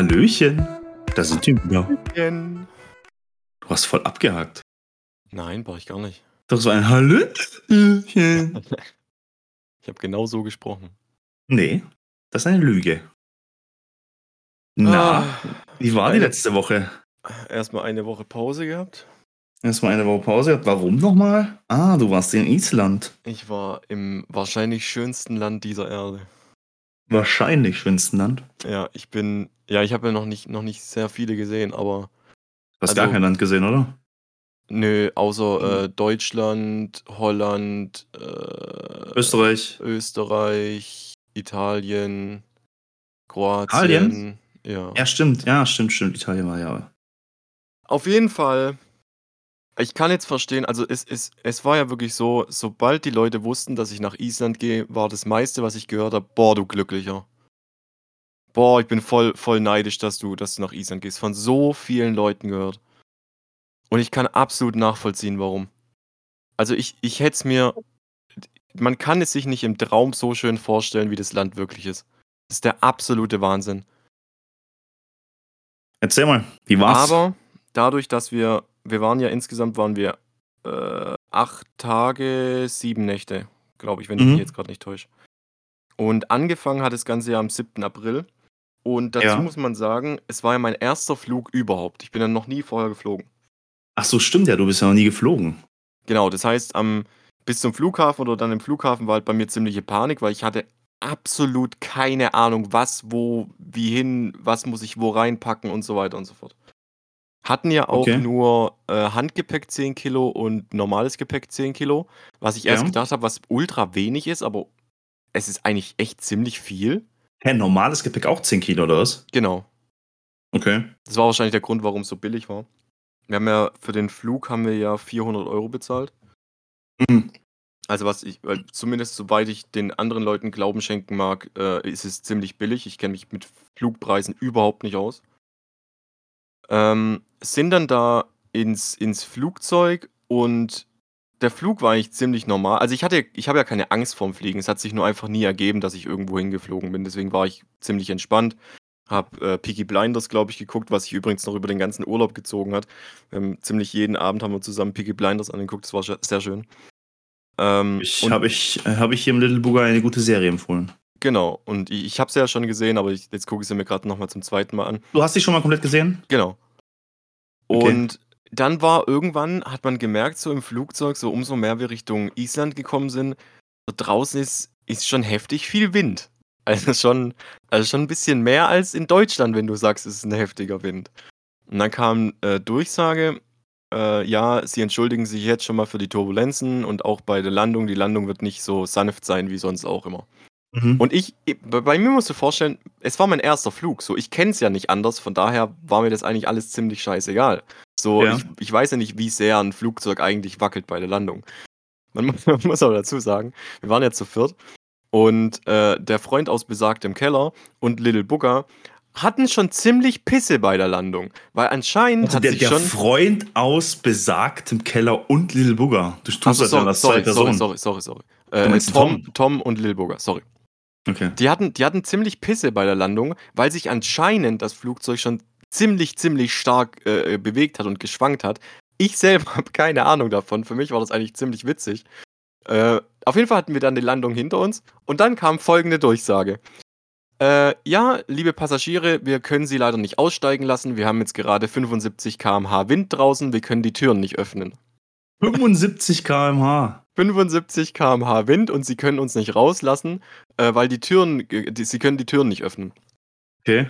Hallöchen. Da sind die wieder. Hallöchen. Du hast voll abgehakt. Nein, brauche ich gar nicht. Doch so ein Hallöchen. Ich habe genau so gesprochen. Nee, das ist eine Lüge. Na, Ah, wie war die letzte Woche? Erstmal eine Woche Pause gehabt. Erstmal eine Woche Pause. Warum nochmal? Ah, du warst in Island. Ich war im wahrscheinlich schönsten Land dieser Erde. Wahrscheinlich schönsten Land. Ja, ich bin. Ja, ich habe ja noch nicht, noch nicht sehr viele gesehen, aber Du hast Also- gar kein Land gesehen, oder? nö, außer äh, Deutschland, Holland, äh, Österreich. Österreich, Italien, Kroatien. Italien? Ja. Ja, stimmt. Ja, stimmt, stimmt. Italien war ja. Auf jeden Fall. Ich kann jetzt verstehen, also es, es, es war ja wirklich so, sobald die Leute wussten, dass ich nach Island gehe, war das meiste, was ich gehört habe, boah, du Glücklicher. Boah, ich bin voll, voll neidisch, dass du, dass du nach Island gehst. Von so vielen Leuten gehört. Und ich kann absolut nachvollziehen, warum. Also ich, ich hätte es mir, man kann es sich nicht im Traum so schön vorstellen, wie das Land wirklich ist. Das ist der absolute Wahnsinn. Erzähl mal, wie war's? Aber dadurch, dass wir, wir waren ja insgesamt, waren wir äh, acht Tage, sieben Nächte, glaube ich, wenn ich Mhm. mich jetzt gerade nicht täusche. Und angefangen hat das Ganze ja am 7. April. Und dazu Ja. muss man sagen, es war ja mein erster Flug überhaupt. Ich bin dann noch nie vorher geflogen. Ach so, stimmt ja. Du bist ja noch nie geflogen. Genau, das heißt, am, bis zum Flughafen oder dann im Flughafen war halt bei mir ziemliche Panik, weil ich hatte absolut keine Ahnung, was, wo, wie hin, was muss ich wo reinpacken und so weiter und so fort. Hatten ja auch Okay. nur äh, Handgepäck 10 Kilo und normales Gepäck 10 Kilo, was ich erst Ja. gedacht habe, was ultra wenig ist, aber es ist eigentlich echt ziemlich viel. Hä, normales Gepäck auch 10 Kilo oder was? Genau. Okay. Das war wahrscheinlich der Grund, warum es so billig war. Wir haben ja für den Flug haben wir ja 400 Euro bezahlt. Mhm. Also was ich, weil zumindest soweit ich den anderen Leuten Glauben schenken mag, äh, ist es ziemlich billig. Ich kenne mich mit Flugpreisen überhaupt nicht aus. Ähm, sind dann da ins, ins Flugzeug und der Flug war eigentlich ziemlich normal. Also ich hatte, ich habe ja keine Angst vorm Fliegen. Es hat sich nur einfach nie ergeben, dass ich irgendwo hingeflogen bin. Deswegen war ich ziemlich entspannt. Hab äh, Peaky Blinders, glaube ich, geguckt, was sich übrigens noch über den ganzen Urlaub gezogen hat. Ähm, ziemlich jeden Abend haben wir zusammen Peaky Blinders angeguckt. Das war sehr schön. Ähm, Ich habe ich, äh, hab ich hier im Little Booger eine gute Serie empfohlen. Genau, und ich, ich habe sie ja schon gesehen, aber ich, jetzt gucke ich sie mir gerade nochmal zum zweiten Mal an. Du hast die schon mal komplett gesehen? Genau. Okay. Und dann war irgendwann, hat man gemerkt, so im Flugzeug, so umso mehr wir Richtung Island gekommen sind, so draußen ist, ist schon heftig viel Wind. Also schon, also schon ein bisschen mehr als in Deutschland, wenn du sagst, es ist ein heftiger Wind. Und dann kam äh, Durchsage, äh, ja, sie entschuldigen sich jetzt schon mal für die Turbulenzen und auch bei der Landung. Die Landung wird nicht so sanft sein wie sonst auch immer. Mhm. Und ich, bei mir musst du vorstellen, es war mein erster Flug. So, ich kenne es ja nicht anders, von daher war mir das eigentlich alles ziemlich scheißegal. So, Ja. ich, ich weiß ja nicht, wie sehr ein Flugzeug eigentlich wackelt bei der Landung. Man muss, man muss aber dazu sagen, wir waren ja zu viert und äh, der Freund aus besagtem Keller und Little Booger hatten schon ziemlich Pisse bei der Landung, weil anscheinend also hat der, sich der schon Freund aus besagtem Keller und Little Booger. Du tust Ach so, das sorry, sorry, sorry, sorry, sorry. Äh, Tom, Tom? Tom und Lil Booger, sorry. Okay. Die hatten, die hatten ziemlich Pisse bei der Landung, weil sich anscheinend das Flugzeug schon ziemlich, ziemlich stark äh, bewegt hat und geschwankt hat. Ich selber habe keine Ahnung davon. Für mich war das eigentlich ziemlich witzig. Äh, auf jeden Fall hatten wir dann die Landung hinter uns und dann kam folgende Durchsage. Äh, ja, liebe Passagiere, wir können Sie leider nicht aussteigen lassen. Wir haben jetzt gerade 75 km/h Wind draußen. Wir können die Türen nicht öffnen. 75 km/h. 75 km/h Wind und Sie können uns nicht rauslassen, äh, weil die Türen, die, Sie können die Türen nicht öffnen. Okay.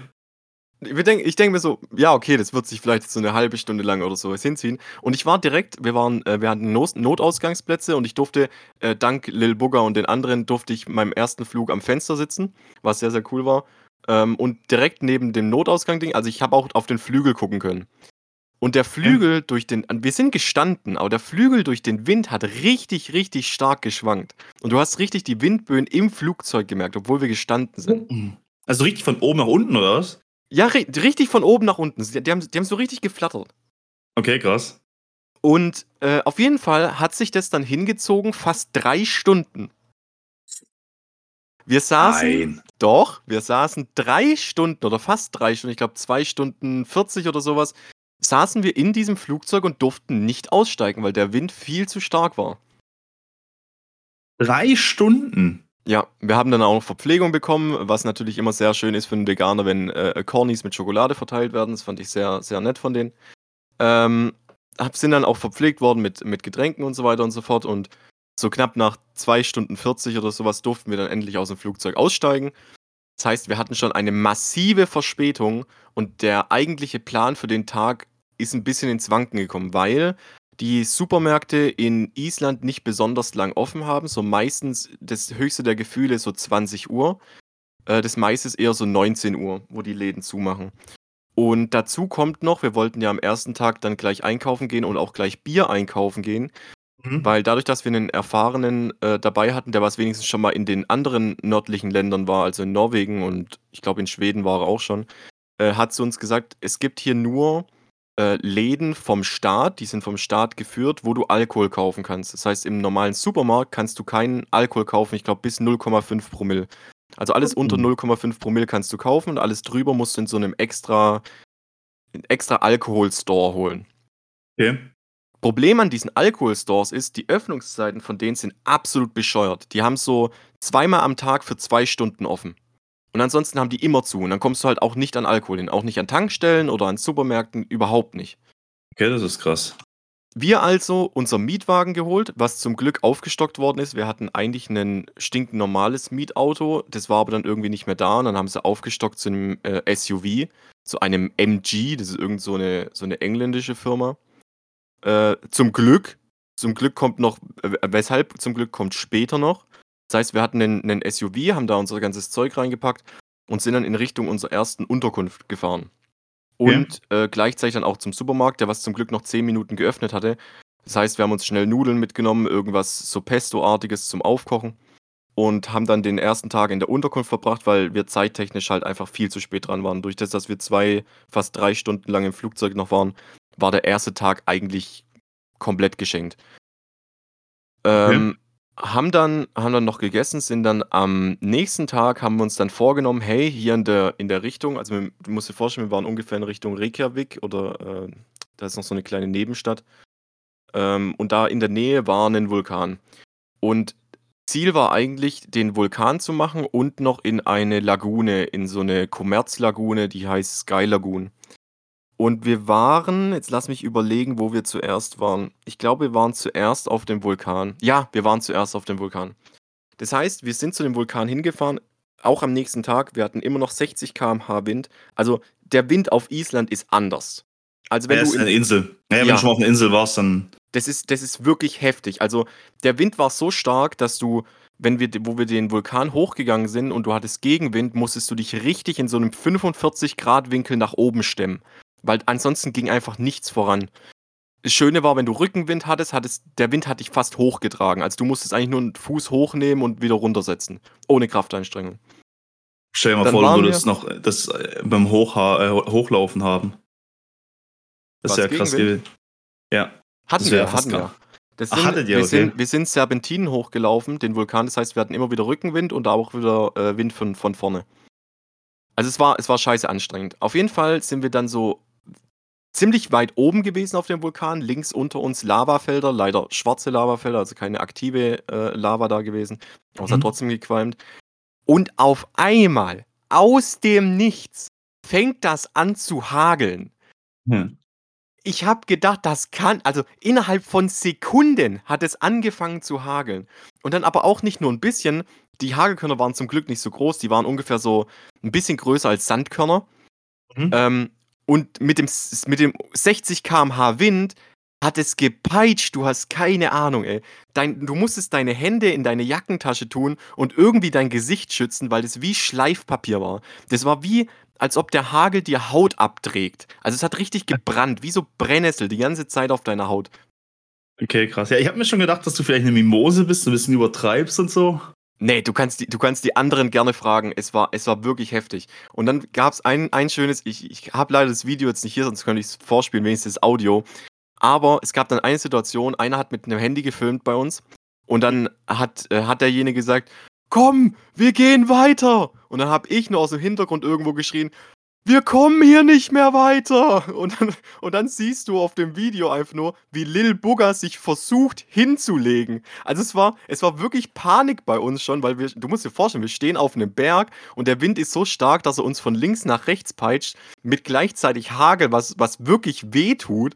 Wir denk, ich denke mir so, ja, okay, das wird sich vielleicht so eine halbe Stunde lang oder sowas hinziehen. Und ich war direkt, wir waren, äh, wir hatten Not Notausgangsplätze und ich durfte, äh, dank Lil Booger und den anderen, durfte ich meinem ersten Flug am Fenster sitzen, was sehr, sehr cool war. Ähm, und direkt neben dem Notausgang-Ding, also ich habe auch auf den Flügel gucken können. Und der Flügel durch den, wir sind gestanden, aber der Flügel durch den Wind hat richtig, richtig stark geschwankt. Und du hast richtig die Windböen im Flugzeug gemerkt, obwohl wir gestanden sind. Also richtig von oben nach unten, oder was? Ja, ri richtig von oben nach unten. Die, die, haben, die haben so richtig geflattert. Okay, krass. Und äh, auf jeden Fall hat sich das dann hingezogen, fast drei Stunden. Wir saßen, Nein. Doch, wir saßen drei Stunden oder fast drei Stunden, ich glaube zwei Stunden 40 oder sowas, saßen wir in diesem Flugzeug und durften nicht aussteigen, weil der Wind viel zu stark war. Drei Stunden? Ja, wir haben dann auch noch Verpflegung bekommen, was natürlich immer sehr schön ist für einen Veganer, wenn äh, Cornies mit Schokolade verteilt werden. Das fand ich sehr, sehr nett von denen. Ähm, sind dann auch verpflegt worden mit, mit Getränken und so weiter und so fort. Und so knapp nach zwei Stunden 40 oder sowas durften wir dann endlich aus dem Flugzeug aussteigen. Das heißt, wir hatten schon eine massive Verspätung und der eigentliche Plan für den Tag ist ein bisschen ins Wanken gekommen, weil die Supermärkte in Island nicht besonders lang offen haben. So meistens das höchste der Gefühle so 20 Uhr. Äh, das meiste ist eher so 19 Uhr, wo die Läden zumachen. Und dazu kommt noch, wir wollten ja am ersten Tag dann gleich einkaufen gehen und auch gleich Bier einkaufen gehen. Mhm. Weil dadurch, dass wir einen Erfahrenen äh, dabei hatten, der was wenigstens schon mal in den anderen nördlichen Ländern war, also in Norwegen und ich glaube in Schweden war er auch schon, äh, hat sie uns gesagt, es gibt hier nur äh, Läden vom Staat, die sind vom Staat geführt, wo du Alkohol kaufen kannst. Das heißt, im normalen Supermarkt kannst du keinen Alkohol kaufen, ich glaube bis 0,5 Promille. Also alles unter 0,5 mhm. Promille kannst du kaufen und alles drüber musst du in so einem extra, extra Alkoholstore holen. Okay. Problem an diesen Alkoholstores ist, die Öffnungszeiten von denen sind absolut bescheuert. Die haben so zweimal am Tag für zwei Stunden offen. Und ansonsten haben die immer zu. Und dann kommst du halt auch nicht an Alkohol hin. Auch nicht an Tankstellen oder an Supermärkten, überhaupt nicht. Okay, das ist krass. Wir also unser Mietwagen geholt, was zum Glück aufgestockt worden ist. Wir hatten eigentlich ein stinknormales Mietauto, das war aber dann irgendwie nicht mehr da. Und dann haben sie aufgestockt zu einem äh, SUV, zu einem MG, das ist irgend so eine, so eine engländische Firma. Äh, zum Glück, zum Glück kommt noch, äh, weshalb zum Glück kommt später noch. Das heißt, wir hatten einen, einen SUV, haben da unser ganzes Zeug reingepackt und sind dann in Richtung unserer ersten Unterkunft gefahren. Und äh, gleichzeitig dann auch zum Supermarkt, der was zum Glück noch 10 Minuten geöffnet hatte. Das heißt, wir haben uns schnell Nudeln mitgenommen, irgendwas so Pesto-artiges zum Aufkochen und haben dann den ersten Tag in der Unterkunft verbracht, weil wir zeittechnisch halt einfach viel zu spät dran waren. Durch das, dass wir zwei, fast drei Stunden lang im Flugzeug noch waren, war der erste Tag eigentlich komplett geschenkt. Ähm, haben dann, haben dann noch gegessen, sind dann am nächsten Tag, haben wir uns dann vorgenommen, hey, hier in der, in der Richtung, also du musst dir vorstellen, wir waren ungefähr in Richtung Reykjavik oder äh, da ist noch so eine kleine Nebenstadt. Ähm, und da in der Nähe war ein Vulkan. Und Ziel war eigentlich, den Vulkan zu machen und noch in eine Lagune, in so eine Kommerzlagune, die heißt Sky Lagoon. Und wir waren, jetzt lass mich überlegen, wo wir zuerst waren. Ich glaube, wir waren zuerst auf dem Vulkan. Ja, wir waren zuerst auf dem Vulkan. Das heißt, wir sind zu dem Vulkan hingefahren, auch am nächsten Tag. Wir hatten immer noch 60 km/h Wind. Also der Wind auf Island ist anders. Also wenn ja, du ist eine Insel. Ja, wenn ja. du schon mal auf einer Insel warst, dann. Das ist, das ist wirklich heftig. Also der Wind war so stark, dass du, wenn wir, wo wir den Vulkan hochgegangen sind und du hattest Gegenwind, musstest du dich richtig in so einem 45 Grad Winkel nach oben stemmen. Weil ansonsten ging einfach nichts voran. Das Schöne war, wenn du Rückenwind hattest, hattest der Wind hat dich fast hochgetragen. Also du musstest eigentlich nur einen Fuß hochnehmen und wieder runtersetzen. Ohne Kraftanstrengung. Stell dir mal Dann vor, du würdest noch das äh, beim Hochha äh, Hochlaufen haben. Das ist ja krass gewesen. Ja. Hatten wir, hatten wir. Das sind, Ach, hattet ihr, wir, okay. sind, wir sind Serpentinen hochgelaufen, den Vulkan. Das heißt, wir hatten immer wieder Rückenwind und auch wieder äh, Wind von, von vorne. Also es war, es war scheiße anstrengend. Auf jeden Fall sind wir dann so ziemlich weit oben gewesen auf dem Vulkan. Links unter uns Lavafelder, leider schwarze Lavafelder, also keine aktive äh, Lava da gewesen. Aber es hat mhm. trotzdem gequalmt. Und auf einmal, aus dem Nichts, fängt das an zu hageln. Hm. Ich habe gedacht, das kann, also innerhalb von Sekunden hat es angefangen zu hageln. Und dann aber auch nicht nur ein bisschen. Die Hagelkörner waren zum Glück nicht so groß, die waren ungefähr so ein bisschen größer als Sandkörner. Mhm. Ähm, und mit dem, mit dem 60 km/h Wind hat es gepeitscht, du hast keine Ahnung, ey. Dein, du musstest deine Hände in deine Jackentasche tun und irgendwie dein Gesicht schützen, weil das wie Schleifpapier war. Das war wie, als ob der Hagel dir Haut abträgt. Also es hat richtig gebrannt, wie so Brennnessel die ganze Zeit auf deiner Haut. Okay, krass. Ja, ich habe mir schon gedacht, dass du vielleicht eine Mimose bist, ein bisschen übertreibst und so. Nee, du kannst die, du kannst die anderen gerne fragen. Es war, es war wirklich heftig. Und dann gab es ein, ein schönes, ich, ich habe leider das Video jetzt nicht hier, sonst könnte ich es vorspielen, wenigstens das Audio. Aber es gab dann eine Situation, einer hat mit einem Handy gefilmt bei uns und dann hat, äh, hat derjenige gesagt, komm, wir gehen weiter. Und dann habe ich nur aus dem Hintergrund irgendwo geschrien, wir kommen hier nicht mehr weiter. Und dann, und dann siehst du auf dem Video einfach nur, wie Lil Bugger sich versucht hinzulegen. Also es war, es war wirklich Panik bei uns schon, weil wir, du musst dir vorstellen, wir stehen auf einem Berg und der Wind ist so stark, dass er uns von links nach rechts peitscht, mit gleichzeitig Hagel, was, was wirklich weh tut.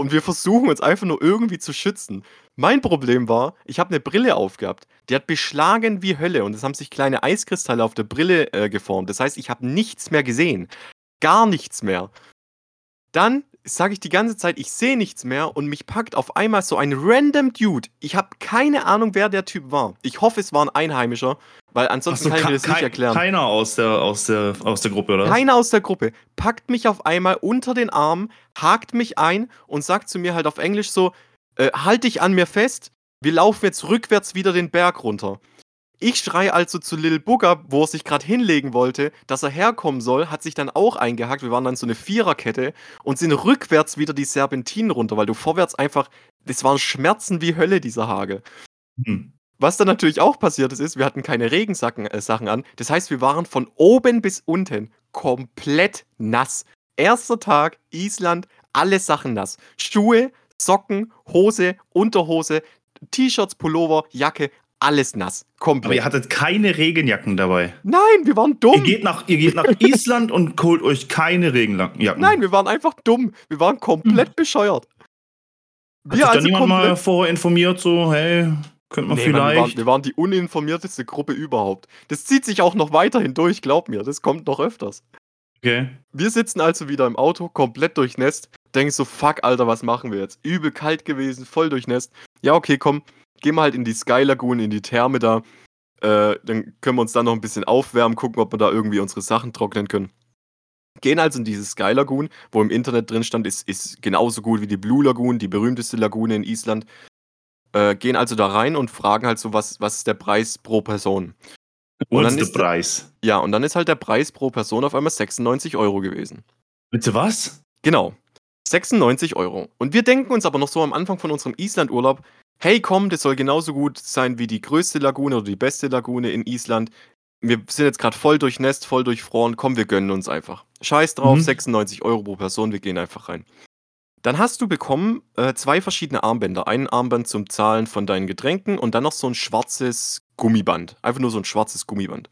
Und wir versuchen uns einfach nur irgendwie zu schützen. Mein Problem war, ich habe eine Brille aufgehabt. Die hat beschlagen wie Hölle und es haben sich kleine Eiskristalle auf der Brille äh, geformt. Das heißt, ich habe nichts mehr gesehen. Gar nichts mehr. Dann sage ich die ganze Zeit, ich sehe nichts mehr und mich packt auf einmal so ein random Dude. Ich habe keine Ahnung, wer der Typ war. Ich hoffe, es war ein Einheimischer, weil ansonsten so, kann ich mir das nicht erklären. Keiner aus der, aus, der, aus der Gruppe, oder? Keiner aus der Gruppe. Packt mich auf einmal unter den Arm, hakt mich ein und sagt zu mir halt auf Englisch so, äh, halt dich an mir fest, wir laufen jetzt rückwärts wieder den Berg runter. Ich schreie also zu Lil Booger, wo er sich gerade hinlegen wollte, dass er herkommen soll, hat sich dann auch eingehakt. Wir waren dann so eine Viererkette und sind rückwärts wieder die Serpentinen runter, weil du vorwärts einfach, das waren Schmerzen wie Hölle, dieser Hagel. Hm. Was dann natürlich auch passiert ist, ist, wir hatten keine Regensachen äh, Sachen an. Das heißt, wir waren von oben bis unten komplett nass. Erster Tag, Island, alle Sachen nass. Schuhe, Socken, Hose, Unterhose, T-Shirts, Pullover, Jacke, alles nass. Komplett. Aber ihr hattet keine Regenjacken dabei. Nein, wir waren dumm. Ihr geht nach, ihr geht nach Island und holt euch keine Regenjacken. Nein, wir waren einfach dumm. Wir waren komplett hm. bescheuert. Wir Hat also niemand mal vorher informiert, so, hey, könnte man nee, vielleicht. Wir, waren, wir, waren, die uninformierteste Gruppe überhaupt. Das zieht sich auch noch weiterhin durch, glaub mir. Das kommt noch öfters. Okay. Wir sitzen also wieder im Auto, komplett durchnässt. Denken so, fuck, Alter, was machen wir jetzt? Übel kalt gewesen, voll durchnässt. Ja, okay, komm, gehen wir halt in die Sky Lagoon, in die Therme da. Äh, dann können wir uns dann noch ein bisschen aufwärmen, gucken, ob wir da irgendwie unsere Sachen trocknen können. Gehen also in diese Sky Lagoon, wo im Internet drin stand, ist, ist genauso gut wie die Blue Lagoon, die berühmteste Lagune in Island. Äh, gehen also da rein und fragen halt so, was, was ist der Preis pro Person? Und Was ist der Preis? Ja, und dann ist halt der Preis pro Person auf einmal 96 Euro gewesen. Bitte was? Genau. 96 Euro. Und wir denken uns aber noch so am Anfang von unserem Island-Urlaub, hey komm, das soll genauso gut sein wie die größte Lagune oder die beste Lagune in Island. Wir sind jetzt gerade voll durchnässt, voll durchfroren, komm, wir gönnen uns einfach. Scheiß drauf, mhm. 96 Euro pro Person, wir gehen einfach rein. Dann hast du bekommen äh, zwei verschiedene Armbänder. Ein Armband zum Zahlen von deinen Getränken und dann noch so ein schwarzes Gummiband. Einfach nur so ein schwarzes Gummiband.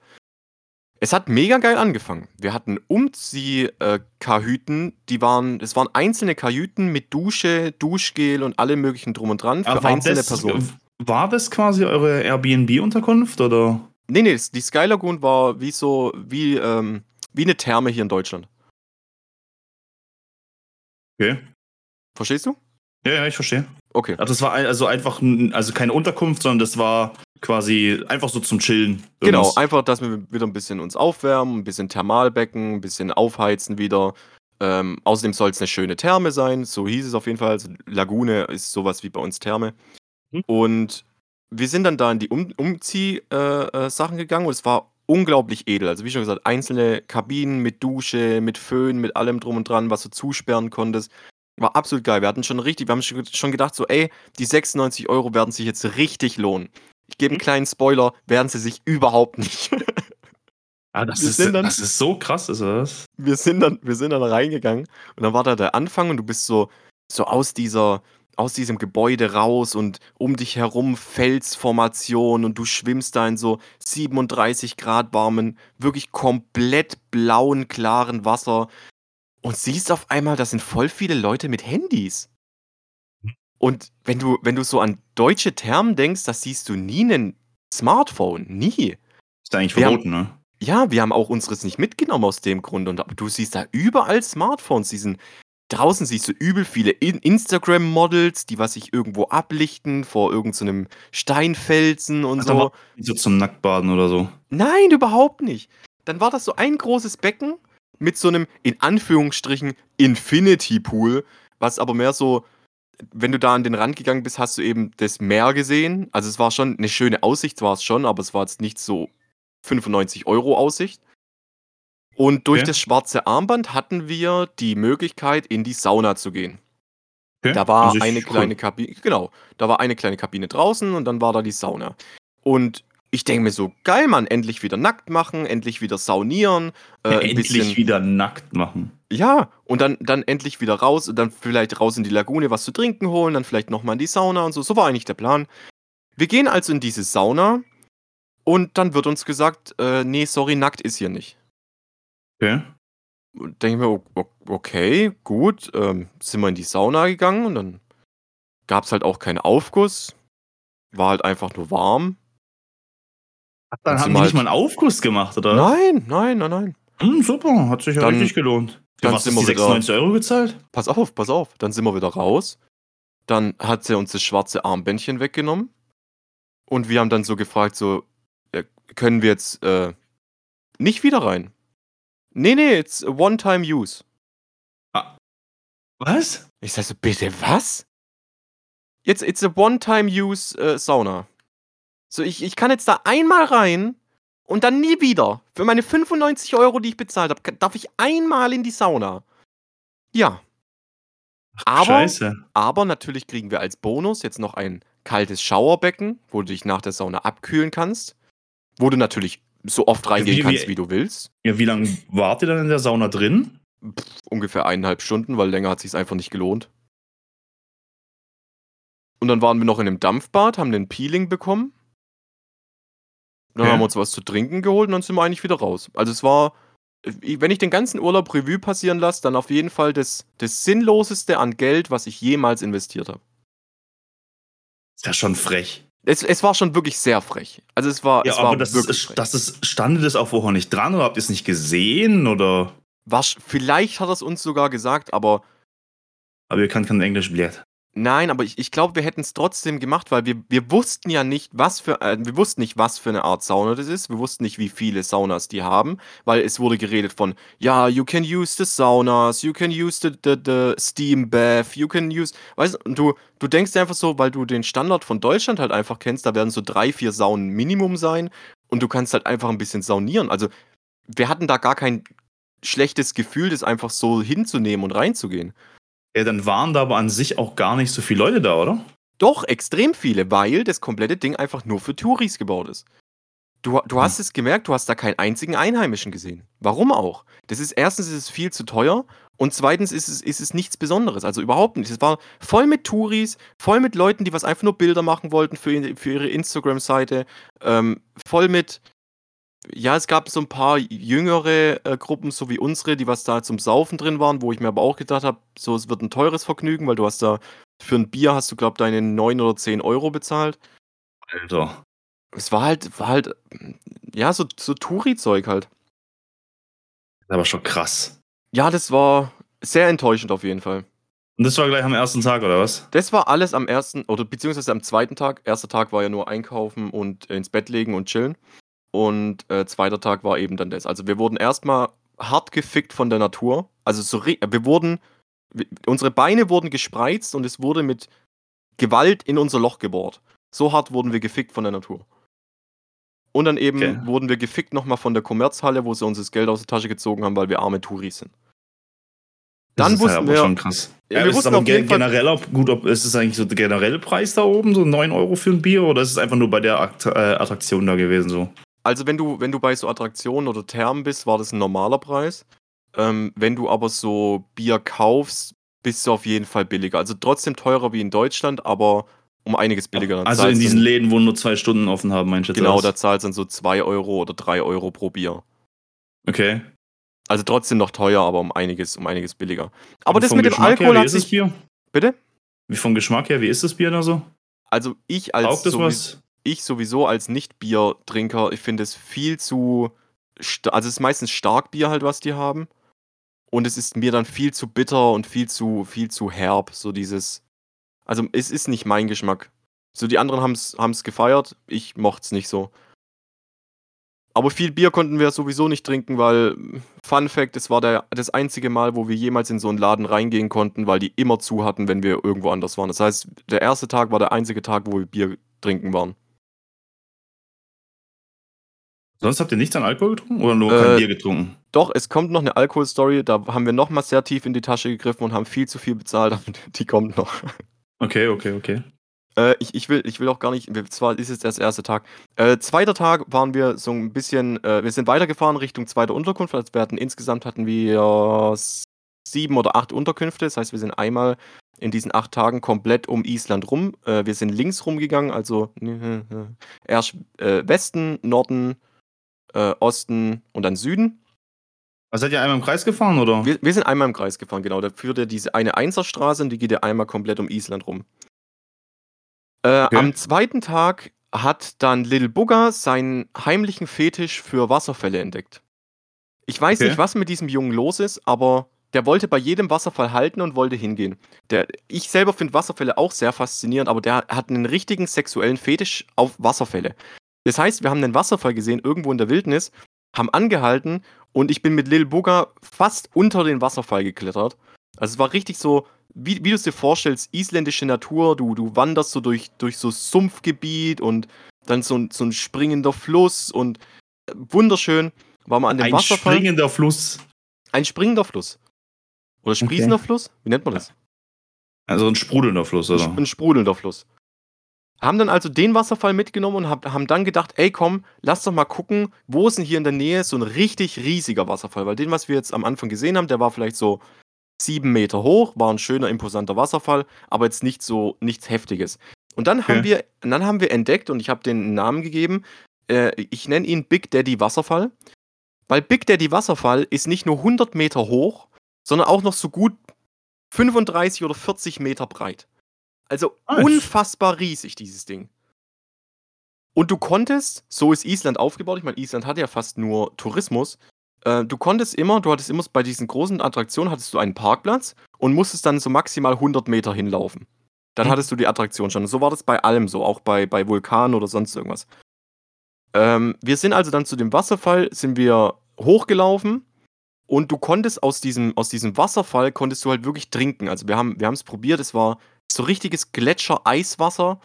Es hat mega geil angefangen. Wir hatten Umzieh-Kahüten, die waren, es waren einzelne Kajüten mit Dusche, Duschgel und allem möglichen drum und dran für einzelne das, Personen. War das quasi eure Airbnb-Unterkunft oder? Nee, nee, die Sky Lagoon war wie so, wie, ähm, wie eine Therme hier in Deutschland. Okay. Verstehst du? Ja, ja, ich verstehe. Okay. Also das war also einfach, also keine Unterkunft, sondern das war quasi einfach so zum Chillen. Genau, einfach, dass wir wieder ein bisschen uns aufwärmen, ein bisschen Thermalbecken, ein bisschen aufheizen wieder. Ähm, außerdem soll es eine schöne Therme sein, so hieß es auf jeden Fall. Also Lagune ist sowas wie bei uns Therme. Mhm. Und wir sind dann da in die um Umzieh-Sachen äh, äh, gegangen und es war unglaublich edel. Also wie schon gesagt, einzelne Kabinen mit Dusche, mit Föhn, mit allem drum und dran, was du zusperren konntest. War absolut geil. Wir hatten schon richtig, wir haben schon gedacht, so, ey, die 96 Euro werden sich jetzt richtig lohnen. Ich gebe einen mhm. kleinen Spoiler, werden sie sich überhaupt nicht. Ah, das, ist, dann, das ist so krass, ist das? Wir sind, dann, wir sind dann reingegangen und dann war da der Anfang und du bist so, so aus dieser, aus diesem Gebäude raus und um dich herum Felsformation und du schwimmst da in so 37 Grad warmen, wirklich komplett blauen, klaren Wasser und siehst auf einmal, da sind voll viele Leute mit Handys. Hm. Und wenn du, wenn du so an deutsche Termen denkst, das siehst du nie ein Smartphone. Nie. Ist eigentlich wir verboten, haben, ne? Ja, wir haben auch unseres nicht mitgenommen aus dem Grund. Und du siehst da überall Smartphones. Diesen, draußen siehst du übel viele Instagram-Models, die was sich irgendwo ablichten vor irgendeinem so Steinfelsen und also so. So zum Nacktbaden oder so. Nein, überhaupt nicht. Dann war das so ein großes Becken mit so einem, in Anführungsstrichen, Infinity Pool, was aber mehr so, wenn du da an den Rand gegangen bist, hast du eben das Meer gesehen. Also es war schon eine schöne Aussicht, war es schon, aber es war jetzt nicht so 95 Euro Aussicht. Und durch okay. das schwarze Armband hatten wir die Möglichkeit, in die Sauna zu gehen. Okay. Da war eine kleine cool. Kabine, genau, da war eine kleine Kabine draußen und dann war da die Sauna. Und Ich denke mir so, geil, Mann, endlich wieder nackt machen, endlich wieder saunieren. Äh, endlich bisschen, wieder nackt machen. Ja, und dann, dann endlich wieder raus und dann vielleicht raus in die Lagune was zu trinken holen, dann vielleicht nochmal in die Sauna und so. So war eigentlich der Plan. Wir gehen also in diese Sauna und dann wird uns gesagt, äh, nee, sorry, nackt ist hier nicht. Okay. Denke ich mir, okay, gut, ähm, sind wir in die Sauna gegangen und dann gab es halt auch keinen Aufguss. War halt einfach nur warm. Ach, dann haben die halt nicht mal einen Aufguss gemacht, oder? Nein, nein, nein, nein. Hm, super, hat sich ja dann, richtig gelohnt. Sind wir die 96 Euro gezahlt? Pass auf, pass auf. Dann sind wir wieder raus. Dann hat sie uns das schwarze Armbändchen weggenommen. Und wir haben dann so gefragt, so, äh, können wir jetzt äh, nicht wieder rein? Nee, nee, it's One-Time-Use. Ah. Was? Ich sag so, bitte was? Jetzt, it's a One-Time-Use äh, Sauna. So, ich, ich kann jetzt da einmal rein und dann nie wieder. Für meine 95 Euro, die ich bezahlt habe, darf ich einmal in die Sauna. Ja. aber, Scheiße. aber natürlich kriegen wir als Bonus jetzt noch ein kaltes Schauerbecken, wo du dich nach der Sauna abkühlen kannst. Wo du natürlich so oft reingehen wie, kannst, wie, du willst. Ja, wie lange wart ihr dann in der Sauna drin? Pff, ungefähr eineinhalb Stunden, weil länger hat sich einfach nicht gelohnt. Und dann waren wir noch in einem Dampfbad, haben den Peeling bekommen. Dann okay. haben wir uns was zu trinken geholt und dann sind wir eigentlich wieder raus. Also es war, wenn ich den ganzen Urlaub Revue passieren lasse, dann auf jeden Fall das, das Sinnloseste an Geld, was ich jemals investiert habe. Ist ja schon frech. Es, es war schon wirklich sehr frech. Also es war, ja, es aber war das wirklich ist, frech. Das ist, standet es auch vorher nicht dran oder habt ihr es nicht gesehen oder? War, vielleicht hat er es uns sogar gesagt, aber. Aber ihr kann kein Englisch bläht. Nein, aber ich, ich glaube, wir hätten es trotzdem gemacht, weil wir, wir wussten ja nicht, was für äh, wir wussten nicht, was für eine Art Sauna das ist. Wir wussten nicht, wie viele Saunas die haben, weil es wurde geredet von, ja, you can use the saunas, you can use the, the, the steam bath, you can use, weißt du, du, du denkst einfach so, weil du den Standard von Deutschland halt einfach kennst, da werden so drei, vier Saunen Minimum sein und du kannst halt einfach ein bisschen saunieren. Also wir hatten da gar kein schlechtes Gefühl, das einfach so hinzunehmen und reinzugehen. Ja, dann waren da aber an sich auch gar nicht so viele Leute da, oder? Doch, extrem viele, weil das komplette Ding einfach nur für Touris gebaut ist. Du, du hm. hast es gemerkt, du hast da keinen einzigen Einheimischen gesehen. Warum auch? Das ist erstens ist es viel zu teuer und zweitens ist es, ist es nichts Besonderes. Also überhaupt nicht. Es war voll mit Touris, voll mit Leuten, die was einfach nur Bilder machen wollten für, für ihre Instagram-Seite, ähm, voll mit, ja, es gab so ein paar jüngere äh, Gruppen, so wie unsere, die was da zum Saufen drin waren, wo ich mir aber auch gedacht habe, so es wird ein teures Vergnügen, weil du hast da für ein Bier hast du, glaub, deine 9 oder 10 Euro bezahlt. Alter. Es war halt, war halt, ja, so, so Touri-Zeug halt. Aber schon krass. Ja, das war sehr enttäuschend auf jeden Fall. Und das war gleich am ersten Tag, oder was? Das war alles am ersten, oder beziehungsweise am zweiten Tag. Erster Tag war ja nur einkaufen und ins Bett legen und chillen. Und äh, zweiter Tag war eben dann das. Also wir wurden erstmal hart gefickt von der Natur. Also so wir wurden, unsere Beine wurden gespreizt und es wurde mit Gewalt in unser Loch gebohrt. So hart wurden wir gefickt von der Natur. Und dann eben okay. wurden wir gefickt nochmal von der Kommerzhalle, wo sie uns das Geld aus der Tasche gezogen haben, weil wir arme Touris sind. Dann das ist wussten halt wir. Schon krass. Ja, wir wussten aber gen generell, gut, ob ist es eigentlich so der generelle Preis da oben, so 9 Euro für ein Bier, oder ist es einfach nur bei der äh, Attraktion da gewesen so? Also wenn du, wenn du bei so Attraktionen oder Thermen bist, war das ein normaler Preis. Ähm, wenn du aber so Bier kaufst, bist du auf jeden Fall billiger. Also trotzdem teurer wie in Deutschland, aber um einiges billiger. Also in diesen Läden, wo nur zwei Stunden offen haben, meinst du Genau, das? da zahlst du dann so 2 Euro oder 3 Euro pro Bier. Okay. Also trotzdem noch teuer, aber um einiges, um einiges billiger. Aber Und das mit dem Geschmack Alkohol her, wie ist das Bier? Bitte? Wie vom Geschmack her, wie ist das Bier da so? Also ich als Taugt das was? Ich sowieso als Nicht-Bier-Trinker, ich finde es viel zu. Also es ist meistens Starkbier halt, was die haben. Und es ist mir dann viel zu bitter und viel zu, viel zu herb. So dieses. Also es ist nicht mein Geschmack. So die anderen haben es gefeiert, ich mochte es nicht so. Aber viel Bier konnten wir sowieso nicht trinken, weil, Fun Fact, es war der, das einzige Mal, wo wir jemals in so einen Laden reingehen konnten, weil die immer zu hatten, wenn wir irgendwo anders waren. Das heißt, der erste Tag war der einzige Tag, wo wir Bier trinken waren. Sonst habt ihr nichts an Alkohol getrunken oder nur kein Äh, Bier getrunken? Doch, es kommt noch eine Alkoholstory. Da haben wir nochmal sehr tief in die Tasche gegriffen und haben viel zu viel bezahlt. die kommt noch. Okay, okay, okay. Äh, ich, ich, will, ich will auch gar nicht, zwar ist es der erste Tag. Äh, zweiter Tag waren wir so ein bisschen, äh, wir sind weitergefahren Richtung zweiter Unterkunft. Also wir hatten insgesamt hatten wir sieben oder acht Unterkünfte. Das heißt, wir sind einmal in diesen acht Tagen komplett um Island rum. Äh, wir sind links rumgegangen, also erst Westen, Norden, äh, Osten und dann Süden. Was seid ihr einmal im Kreis gefahren, oder? Wir, wir sind einmal im Kreis gefahren, genau. Da führt ja diese eine Einserstraße und die geht ja einmal komplett um Island rum. Äh, okay. Am zweiten Tag hat dann Little Booger seinen heimlichen Fetisch für Wasserfälle entdeckt. Ich weiß okay. nicht, was mit diesem Jungen los ist, aber der wollte bei jedem Wasserfall halten und wollte hingehen. Der, ich selber finde Wasserfälle auch sehr faszinierend, aber der hat einen richtigen sexuellen Fetisch auf Wasserfälle. Das heißt, wir haben einen Wasserfall gesehen, irgendwo in der Wildnis, haben angehalten und ich bin mit Lil Booger fast unter den Wasserfall geklettert. Also es war richtig so, wie, wie du es dir vorstellst, isländische Natur, du, du wanderst so durch, durch so Sumpfgebiet und dann so, so ein springender Fluss und äh, wunderschön. War man an dem ein Wasserfall. Ein springender Fluss. Ein springender Fluss. Oder sprießender okay. Fluss? Wie nennt man das? Also ein sprudelnder Fluss, oder? Ein sprudelnder Fluss. Haben dann also den Wasserfall mitgenommen und hab, haben dann gedacht, ey komm, lass doch mal gucken, wo ist denn hier in der Nähe so ein richtig riesiger Wasserfall? Weil den, was wir jetzt am Anfang gesehen haben, der war vielleicht so sieben Meter hoch, war ein schöner, imposanter Wasserfall, aber jetzt nicht so nichts Heftiges. Und dann okay. haben wir, dann haben wir entdeckt und ich habe den Namen gegeben. Äh, ich nenne ihn Big Daddy Wasserfall, weil Big Daddy Wasserfall ist nicht nur 100 Meter hoch, sondern auch noch so gut 35 oder 40 Meter breit. Also nice. unfassbar riesig, dieses Ding. Und du konntest, so ist Island aufgebaut, ich meine, Island hat ja fast nur Tourismus, äh, du konntest immer, du hattest immer bei diesen großen Attraktionen, hattest du einen Parkplatz und musstest dann so maximal 100 Meter hinlaufen. Dann mhm. hattest du die Attraktion schon. Und so war das bei allem so, auch bei, bei Vulkanen oder sonst irgendwas. Ähm, wir sind also dann zu dem Wasserfall, sind wir hochgelaufen und du konntest aus diesem, aus diesem Wasserfall, konntest du halt wirklich trinken. Also wir haben wir es probiert, es war so richtiges Gletscher-Eiswasser.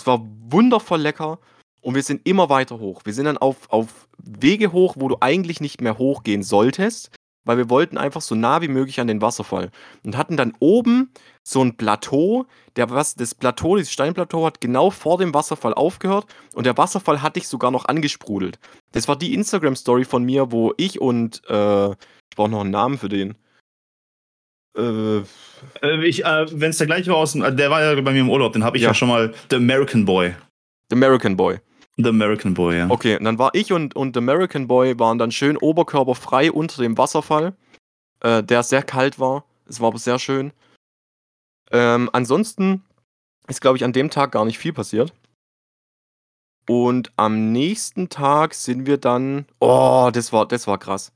Es war wundervoll lecker und wir sind immer weiter hoch. Wir sind dann auf, auf Wege hoch, wo du eigentlich nicht mehr hochgehen solltest, weil wir wollten einfach so nah wie möglich an den Wasserfall. Und hatten dann oben so ein Plateau, der was, das Plateau, dieses Steinplateau hat genau vor dem Wasserfall aufgehört und der Wasserfall hat dich sogar noch angesprudelt. Das war die Instagram-Story von mir, wo ich und, äh, ich brauche noch einen Namen für den. Äh, äh ich, äh, wenn es der gleiche war aus dem, der war ja bei mir im Urlaub, den habe ich ja. ja schon mal, The American Boy. The American Boy. The American Boy, ja. Okay, und dann war ich und, und The American Boy waren dann schön oberkörperfrei unter dem Wasserfall, äh, der sehr kalt war. Es war aber sehr schön. Ähm, ansonsten ist, glaube ich, an dem Tag gar nicht viel passiert. Und am nächsten Tag sind wir dann. Oh, das war, das war krass.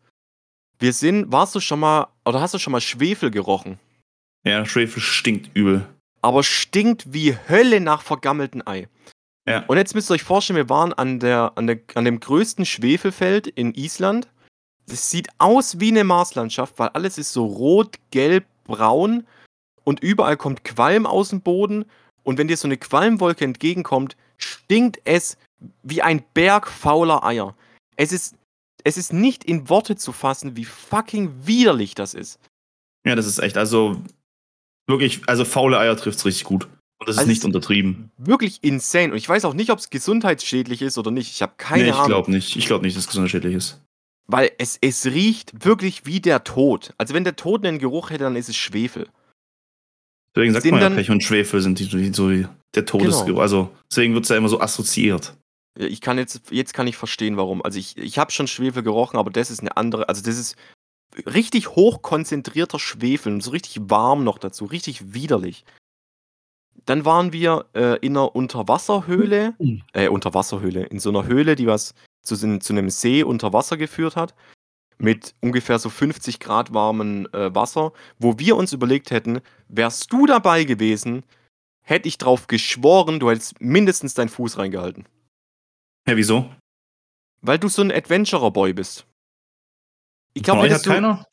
Wir sind. Warst du schon mal. Oder hast du schon mal Schwefel gerochen? Ja, Schwefel stinkt übel. Aber stinkt wie Hölle nach vergammeltem Ei. Ja. Und jetzt müsst ihr euch vorstellen, wir waren an, der, an, der, an dem größten Schwefelfeld in Island. Es sieht aus wie eine Marslandschaft, weil alles ist so rot, gelb, braun und überall kommt Qualm aus dem Boden. Und wenn dir so eine Qualmwolke entgegenkommt, stinkt es wie ein Berg fauler Eier. Es ist, es ist nicht in Worte zu fassen, wie fucking widerlich das ist. Ja, das ist echt, also wirklich, also faule Eier trifft es richtig gut. Und das ist also nicht untertrieben. Wirklich insane. Und ich weiß auch nicht, ob es gesundheitsschädlich ist oder nicht. Ich habe keine nee, ich Ahnung. Ich glaube nicht. Ich glaube nicht, dass es gesundheitsschädlich ist. Weil es, es riecht wirklich wie der Tod. Also wenn der Tod einen Geruch hätte, dann ist es Schwefel. Deswegen sagt sind man ja, Pech und Schwefel sind die, die, so der Todesgeruch. Genau. Also deswegen wird es ja immer so assoziiert. Ich kann jetzt, jetzt kann ich verstehen, warum. Also ich, ich habe schon Schwefel gerochen, aber das ist eine andere, also das ist richtig hochkonzentrierter Schwefel und so richtig warm noch dazu, richtig widerlich. Dann waren wir äh, in einer Unterwasserhöhle, mhm. äh, Unterwasserhöhle, in so einer Höhle, die was zu, zu einem See unter Wasser geführt hat, mit ungefähr so 50 Grad warmen äh, Wasser, wo wir uns überlegt hätten, wärst du dabei gewesen, hätte ich drauf geschworen, du hättest mindestens deinen Fuß reingehalten. Ja, wieso? Weil du so ein Adventurer-Boy bist. Ich glaube, hat du, keiner?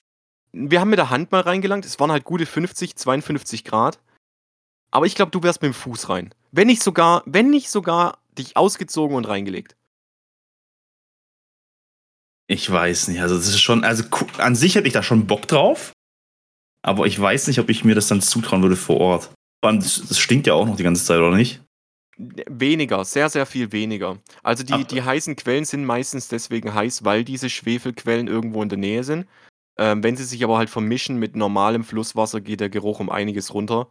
Wir haben mit der Hand mal reingelangt, es waren halt gute 50, 52 Grad. Aber ich glaube, du wärst mit dem Fuß rein. Wenn nicht sogar, wenn nicht sogar dich ausgezogen und reingelegt. Ich weiß nicht. Also, das ist schon, also an sich hätte ich da schon Bock drauf. Aber ich weiß nicht, ob ich mir das dann zutrauen würde vor Ort. Das stinkt ja auch noch die ganze Zeit, oder nicht? Weniger, sehr, sehr viel weniger. Also die, die heißen Quellen sind meistens deswegen heiß, weil diese Schwefelquellen irgendwo in der Nähe sind. Ähm, wenn sie sich aber halt vermischen mit normalem Flusswasser, geht der Geruch um einiges runter.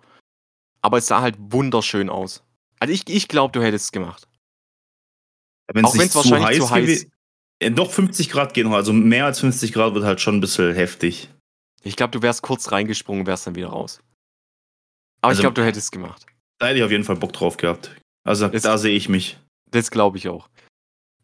Aber es sah halt wunderschön aus. Also ich, ich glaube, du hättest es gemacht. Wenn's auch wenn es wahrscheinlich heiß zu heiß... Ja, doch 50 Grad gehen noch, also mehr als 50 Grad wird halt schon ein bisschen heftig. Ich glaube, du wärst kurz reingesprungen, wärst dann wieder raus. Aber also, ich glaube, du hättest es gemacht. Da hätte ich auf jeden Fall Bock drauf gehabt. Also das, da sehe ich mich. Das glaube ich auch.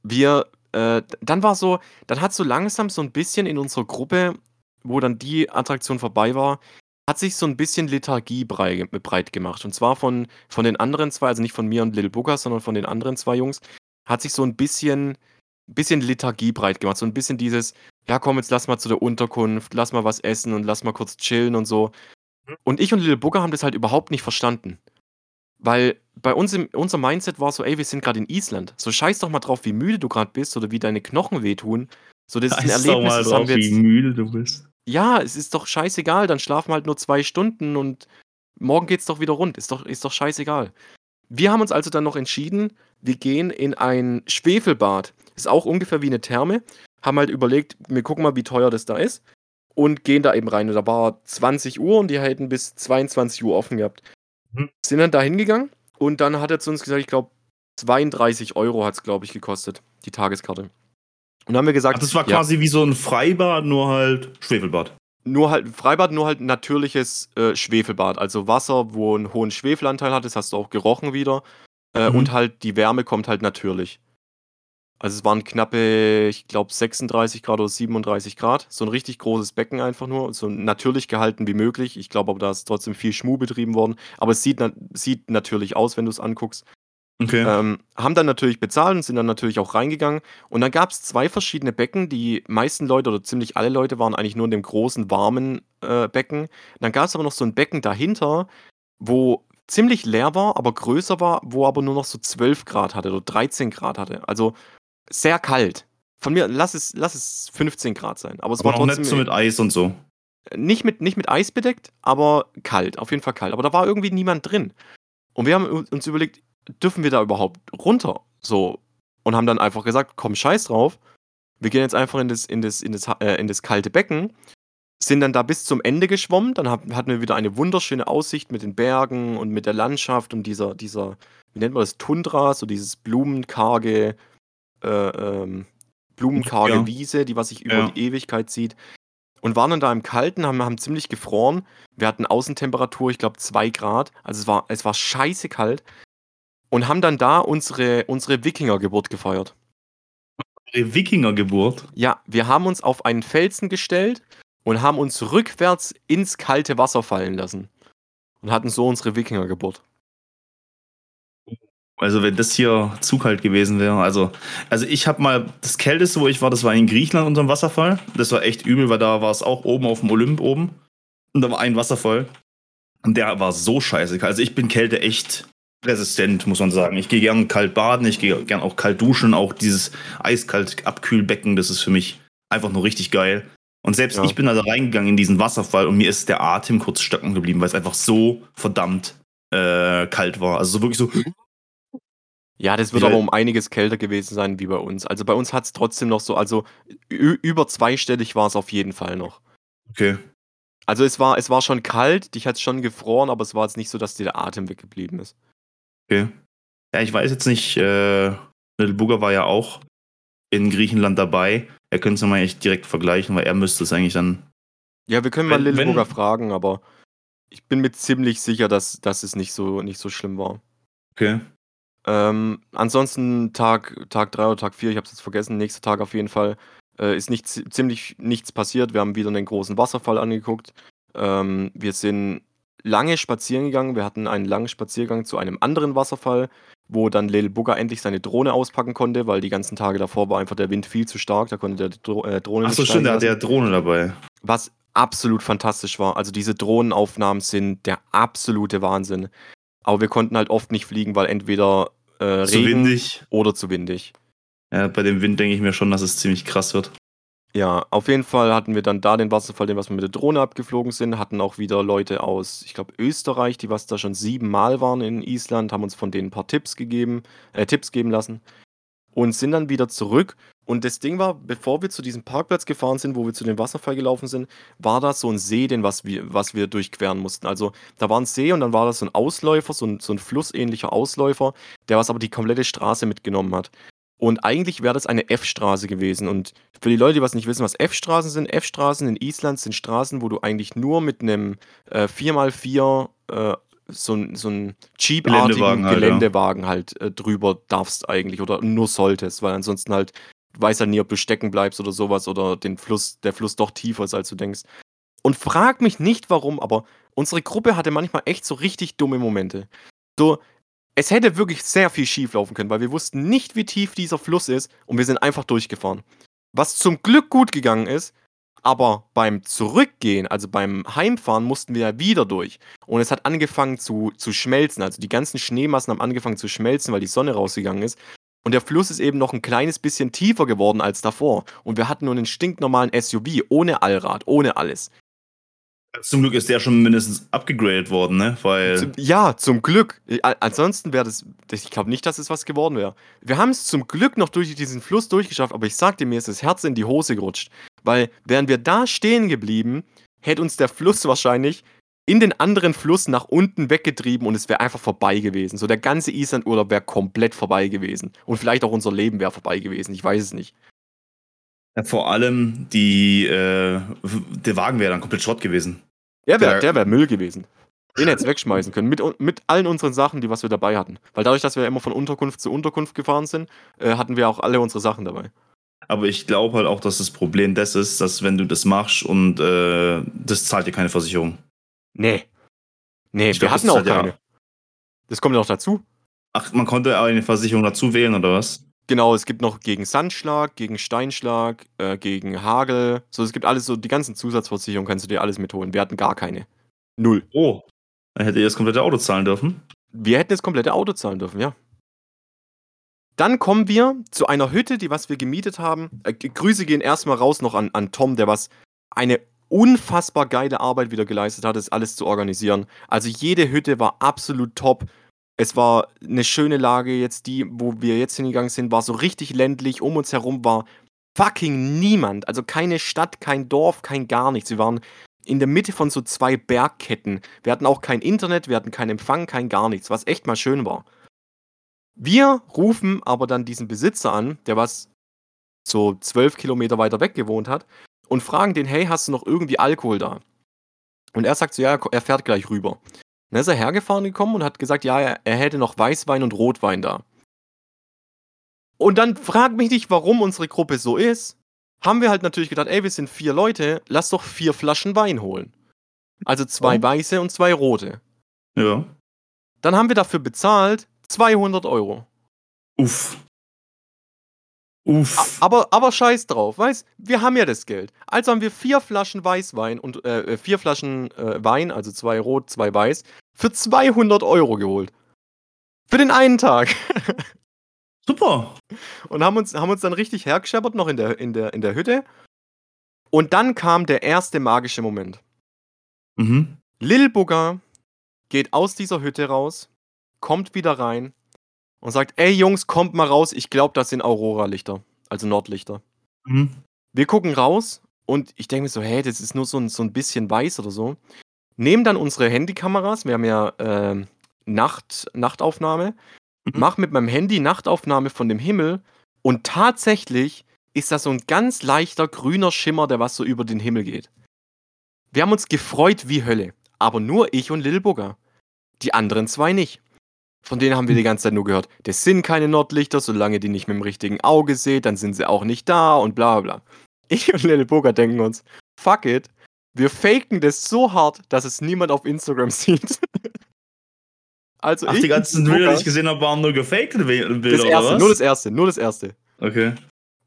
Wir, äh, dann war so, dann hat so langsam so ein bisschen in unserer Gruppe, wo dann die Attraktion vorbei war, hat sich so ein bisschen Lethargie breit gemacht. Und zwar von, von den anderen zwei, also nicht von mir und Lil Booker, sondern von den anderen zwei Jungs, hat sich so ein bisschen, bisschen Lethargie breit gemacht. So ein bisschen dieses, ja komm, jetzt lass mal zu der Unterkunft, lass mal was essen und lass mal kurz chillen und so. Mhm. Und ich und Lil Booker haben das halt überhaupt nicht verstanden. Weil bei uns im, unser Mindset war so, ey, wir sind gerade in Island. So scheiß doch mal drauf, wie müde du gerade bist oder wie deine Knochen wehtun. So, das ist ein Erlebnis, das haben wir jetzt, wie müde du bist. Ja, es ist doch scheißegal, dann schlafen wir halt nur zwei Stunden und morgen geht's doch wieder rund. Ist doch, ist doch scheißegal. Wir haben uns also dann noch entschieden, wir gehen in ein Schwefelbad. Ist auch ungefähr wie eine Therme. Haben halt überlegt, wir gucken mal, wie teuer das da ist. Und gehen da eben rein. Und da war 20 Uhr und die hätten bis 22 Uhr offen gehabt. Mhm. Sind dann da hingegangen und dann hat er zu uns gesagt, ich glaube, 32 Euro hat es, glaube ich, gekostet, die Tageskarte. Und dann haben wir gesagt. Ach, das war quasi ja, wie so ein Freibad, nur halt Schwefelbad. Nur halt, Freibad, nur halt natürliches äh, Schwefelbad. Also Wasser, wo einen hohen Schwefelanteil hat, das hast du auch gerochen wieder. Äh, mhm. Und halt die Wärme kommt halt natürlich. Also es waren knappe, ich glaube 36 Grad oder 37 Grad. So ein richtig großes Becken einfach nur. So natürlich gehalten wie möglich. Ich glaube aber, da ist trotzdem viel Schmuh betrieben worden. Aber es sieht, sieht natürlich aus, wenn du es anguckst. Okay. Ähm, haben dann natürlich bezahlt und sind dann natürlich auch reingegangen. Und dann gab es zwei verschiedene Becken. Die meisten Leute oder ziemlich alle Leute waren eigentlich nur in dem großen, warmen äh, Becken. Dann gab es aber noch so ein Becken dahinter, wo ziemlich leer war, aber größer war, wo aber nur noch so 12 Grad hatte oder 13 Grad hatte. Also sehr kalt. Von mir, lass es, lass es 15 Grad sein. Aber es aber war trotzdem. Nicht so mit Eis und so. Nicht mit, nicht mit Eis bedeckt, aber kalt. Auf jeden Fall kalt. Aber da war irgendwie niemand drin. Und wir haben uns überlegt, dürfen wir da überhaupt runter? So. Und haben dann einfach gesagt, komm, scheiß drauf. Wir gehen jetzt einfach in das, in das, in das, äh, in das kalte Becken. Sind dann da bis zum Ende geschwommen. Dann hatten wir wieder eine wunderschöne Aussicht mit den Bergen und mit der Landschaft und dieser, dieser, wie nennt man das, Tundra, so dieses blumenkarge, äh, ähm, blumenkarge ja. Wiese, die was sich über ja. die Ewigkeit zieht. Und waren dann da im Kalten, haben, haben ziemlich gefroren. Wir hatten Außentemperatur, ich glaube, zwei Grad. Also es war, es war scheiße kalt. Und haben dann da unsere, unsere Wikingergeburt gefeiert. Unsere Wikingergeburt? Ja, wir haben uns auf einen Felsen gestellt und haben uns rückwärts ins kalte Wasser fallen lassen. Und hatten so unsere Wikingergeburt. Also wenn das hier zu kalt gewesen wäre. Also, also ich habe mal das Kälteste, wo ich war, das war in Griechenland unter dem Wasserfall. Das war echt übel, weil da war es auch oben auf dem Olymp oben. Und da war ein Wasserfall. Und der war so scheiße kalt. Also ich bin Kälte echt resistent, muss man sagen. Ich gehe gern kalt baden, ich gehe gern auch kalt duschen. Auch dieses eiskalt Abkühlbecken, das ist für mich einfach nur richtig geil. Und selbst ja. ich bin da also reingegangen in diesen Wasserfall und mir ist der Atem kurz stocken geblieben, weil es einfach so verdammt äh, kalt war. Also so wirklich so ja, das wird aber um einiges kälter gewesen sein wie bei uns. Also bei uns hat es trotzdem noch so, also über zweistellig war es auf jeden Fall noch. Okay. Also es war, es war schon kalt, dich hat es schon gefroren, aber es war jetzt nicht so, dass dir der Atem weggeblieben ist. Okay. Ja, ich weiß jetzt nicht, äh, Little Booger war ja auch in Griechenland dabei. Er könnte es mal echt direkt vergleichen, weil er müsste es eigentlich dann. Ja, wir können mal Little Booger fragen, aber ich bin mir ziemlich sicher, dass, dass es nicht so, nicht so schlimm war. Okay. Ähm, ansonsten Tag, Tag 3 oder Tag 4, ich habe es jetzt vergessen, nächster Tag auf jeden Fall, äh, ist nicht, ziemlich nichts passiert. Wir haben wieder einen großen Wasserfall angeguckt. Ähm, wir sind lange spazieren gegangen. Wir hatten einen langen Spaziergang zu einem anderen Wasserfall, wo dann Lil Bugger endlich seine Drohne auspacken konnte, weil die ganzen Tage davor war einfach der Wind viel zu stark. Da konnte der Dro äh, Drohne Achso, stimmt, da hat der Drohne dabei. Was absolut fantastisch war. Also diese Drohnenaufnahmen sind der absolute Wahnsinn. Aber wir konnten halt oft nicht fliegen, weil entweder äh, zu Regen windig. oder zu windig. Ja, bei dem Wind denke ich mir schon, dass es ziemlich krass wird. Ja, auf jeden Fall hatten wir dann da den Wasserfall, den was wir mit der Drohne abgeflogen sind, hatten auch wieder Leute aus, ich glaube, Österreich, die was da schon siebenmal waren in Island, haben uns von denen ein paar Tipps gegeben, äh, Tipps geben lassen und sind dann wieder zurück. Und das Ding war, bevor wir zu diesem Parkplatz gefahren sind, wo wir zu dem Wasserfall gelaufen sind, war da so ein See, den was wir, was wir durchqueren mussten. Also da war ein See und dann war das so ein Ausläufer, so ein, so ein flussähnlicher Ausläufer, der was aber die komplette Straße mitgenommen hat. Und eigentlich wäre das eine F-Straße gewesen. Und für die Leute, die was nicht wissen, was F-Straßen sind, F-Straßen in Island sind Straßen, wo du eigentlich nur mit einem äh, 4x4 äh, so, ein- so ein Jeep-artigen Geländewagen halt, ja. Geländewagen halt äh, drüber darfst eigentlich oder nur solltest, weil ansonsten halt, weißt halt nie, ob du stecken bleibst oder sowas oder den Fluss, der Fluss doch tiefer ist, als du denkst. Und frag mich nicht warum, aber unsere Gruppe hatte manchmal echt so richtig dumme Momente. So, es hätte wirklich sehr viel schief laufen können, weil wir wussten nicht, wie tief dieser Fluss ist und wir sind einfach durchgefahren. Was zum Glück gut gegangen ist, aber beim Zurückgehen, also beim Heimfahren, mussten wir ja wieder durch. Und es hat angefangen zu, zu schmelzen. Also die ganzen Schneemassen haben angefangen zu schmelzen, weil die Sonne rausgegangen ist. Und der Fluss ist eben noch ein kleines bisschen tiefer geworden als davor. Und wir hatten nur einen stinknormalen SUV, ohne Allrad, ohne alles. Zum Glück ist der schon mindestens abgegradet worden, ne? Weil. Zum, ja, zum Glück. Äh, Ansonsten wäre das, ich glaube nicht, dass es was geworden wäre. Wir haben es zum Glück noch durch diesen Fluss durchgeschafft, aber ich sagte mir, ist das Herz in die Hose gerutscht. Weil wären wir da stehen geblieben, hätte uns der Fluss wahrscheinlich in den anderen Fluss nach unten weggetrieben und es wäre einfach vorbei gewesen. So der ganze Islandurlaub wäre komplett vorbei gewesen. Und vielleicht auch unser Leben wäre vorbei gewesen. Ich weiß es nicht. Ja, vor allem die, äh, der Wagen wäre dann komplett Schrott gewesen. Der wäre Der- wär Müll gewesen. Den hätte wegschmeißen können. Mit, mit allen unseren Sachen, die was wir dabei hatten. Weil dadurch, dass wir immer von Unterkunft zu Unterkunft gefahren sind, äh, hatten wir auch alle unsere Sachen dabei. Aber ich glaube halt auch, dass das Problem das ist, dass wenn du das machst und äh, das zahlt dir keine Versicherung. Nee. Nee, Ich wir glaub, hatten auch halt ja- keine. Das kommt ja noch dazu. Ach, man konnte aber eine Versicherung dazu wählen, oder was? Genau, es gibt noch gegen Sandschlag, gegen Steinschlag, äh, gegen Hagel. So, es gibt alles so, die ganzen Zusatzversicherungen kannst du dir alles mitholen. Wir hatten gar keine. Null. Oh. Dann hätte ihr das komplette Auto zahlen dürfen. Wir hätten das komplette Auto zahlen dürfen, ja. Dann kommen wir zu einer Hütte, die was wir gemietet haben. Äh, Grüße gehen erstmal raus noch an, an Tom, der was eine unfassbar geile Arbeit wieder geleistet hat, das alles zu organisieren. Also jede Hütte war absolut top. Es war eine schöne Lage. Jetzt die, wo wir jetzt hingegangen sind, war so richtig ländlich. Um uns herum war fucking niemand. Also keine Stadt, kein Dorf, kein gar nichts. Wir waren in der Mitte von so zwei Bergketten. Wir hatten auch kein Internet, wir hatten keinen Empfang, kein gar nichts, was echt mal schön war. Wir rufen aber dann diesen Besitzer an, der was so zwölf Kilometer weiter weg gewohnt hat, und fragen den, hey, hast du noch irgendwie Alkohol da? Und er sagt so, ja, er fährt gleich rüber. Dann ist er hergefahren gekommen und hat gesagt, ja, er, er hätte noch Weißwein und Rotwein da. Und dann frag mich nicht, warum unsere Gruppe so ist. Haben wir halt natürlich gedacht, ey, wir sind vier Leute, lass doch vier Flaschen Wein holen. Also zwei Oh. weiße und zwei rote. Ja. Dann haben wir dafür bezahlt 200 Euro. Uff. Uff. Aber, aber scheiß drauf, weißt wir haben ja das Geld. Also haben wir vier Flaschen Weißwein und äh, äh, vier Flaschen äh, Wein, also zwei rot, zwei weiß, für 200 Euro geholt. Für den einen Tag. Super. Und haben uns, haben uns dann richtig hergescheppert noch in der, in, der, in der Hütte. Und dann kam der erste magische Moment. Mhm. Lil Bugger geht aus dieser Hütte raus, kommt wieder rein und sagt: Ey Jungs, kommt mal raus, ich glaube, das sind Aurora-Lichter, also Nordlichter. Mhm. Wir gucken raus und ich denke mir so: Hey, das ist nur so ein, so ein bisschen weiß oder so. Nehmen dann unsere Handykameras, wir haben ja ähm, Nacht, Nachtaufnahme, Mhm. mach mit meinem Handy Nachtaufnahme von dem Himmel und tatsächlich ist das so ein ganz leichter grüner Schimmer, der was so über den Himmel geht. Wir haben uns gefreut wie Hölle, aber nur ich und Lil Bugger. Die anderen zwei nicht. Von denen haben wir die ganze Zeit nur gehört, das sind keine Nordlichter, solange die nicht mit dem richtigen Auge seht, dann sind sie auch nicht da und bla bla. Ich und Lil Bugger denken uns, fuck it, wir faken das so hart, dass es niemand auf Instagram sieht. Also Ach, ich die ganzen Bilder, die ich gesehen habe, waren nur gefakte Bi- Bilder, das erste, oder was? nur das erste, nur das erste. okay.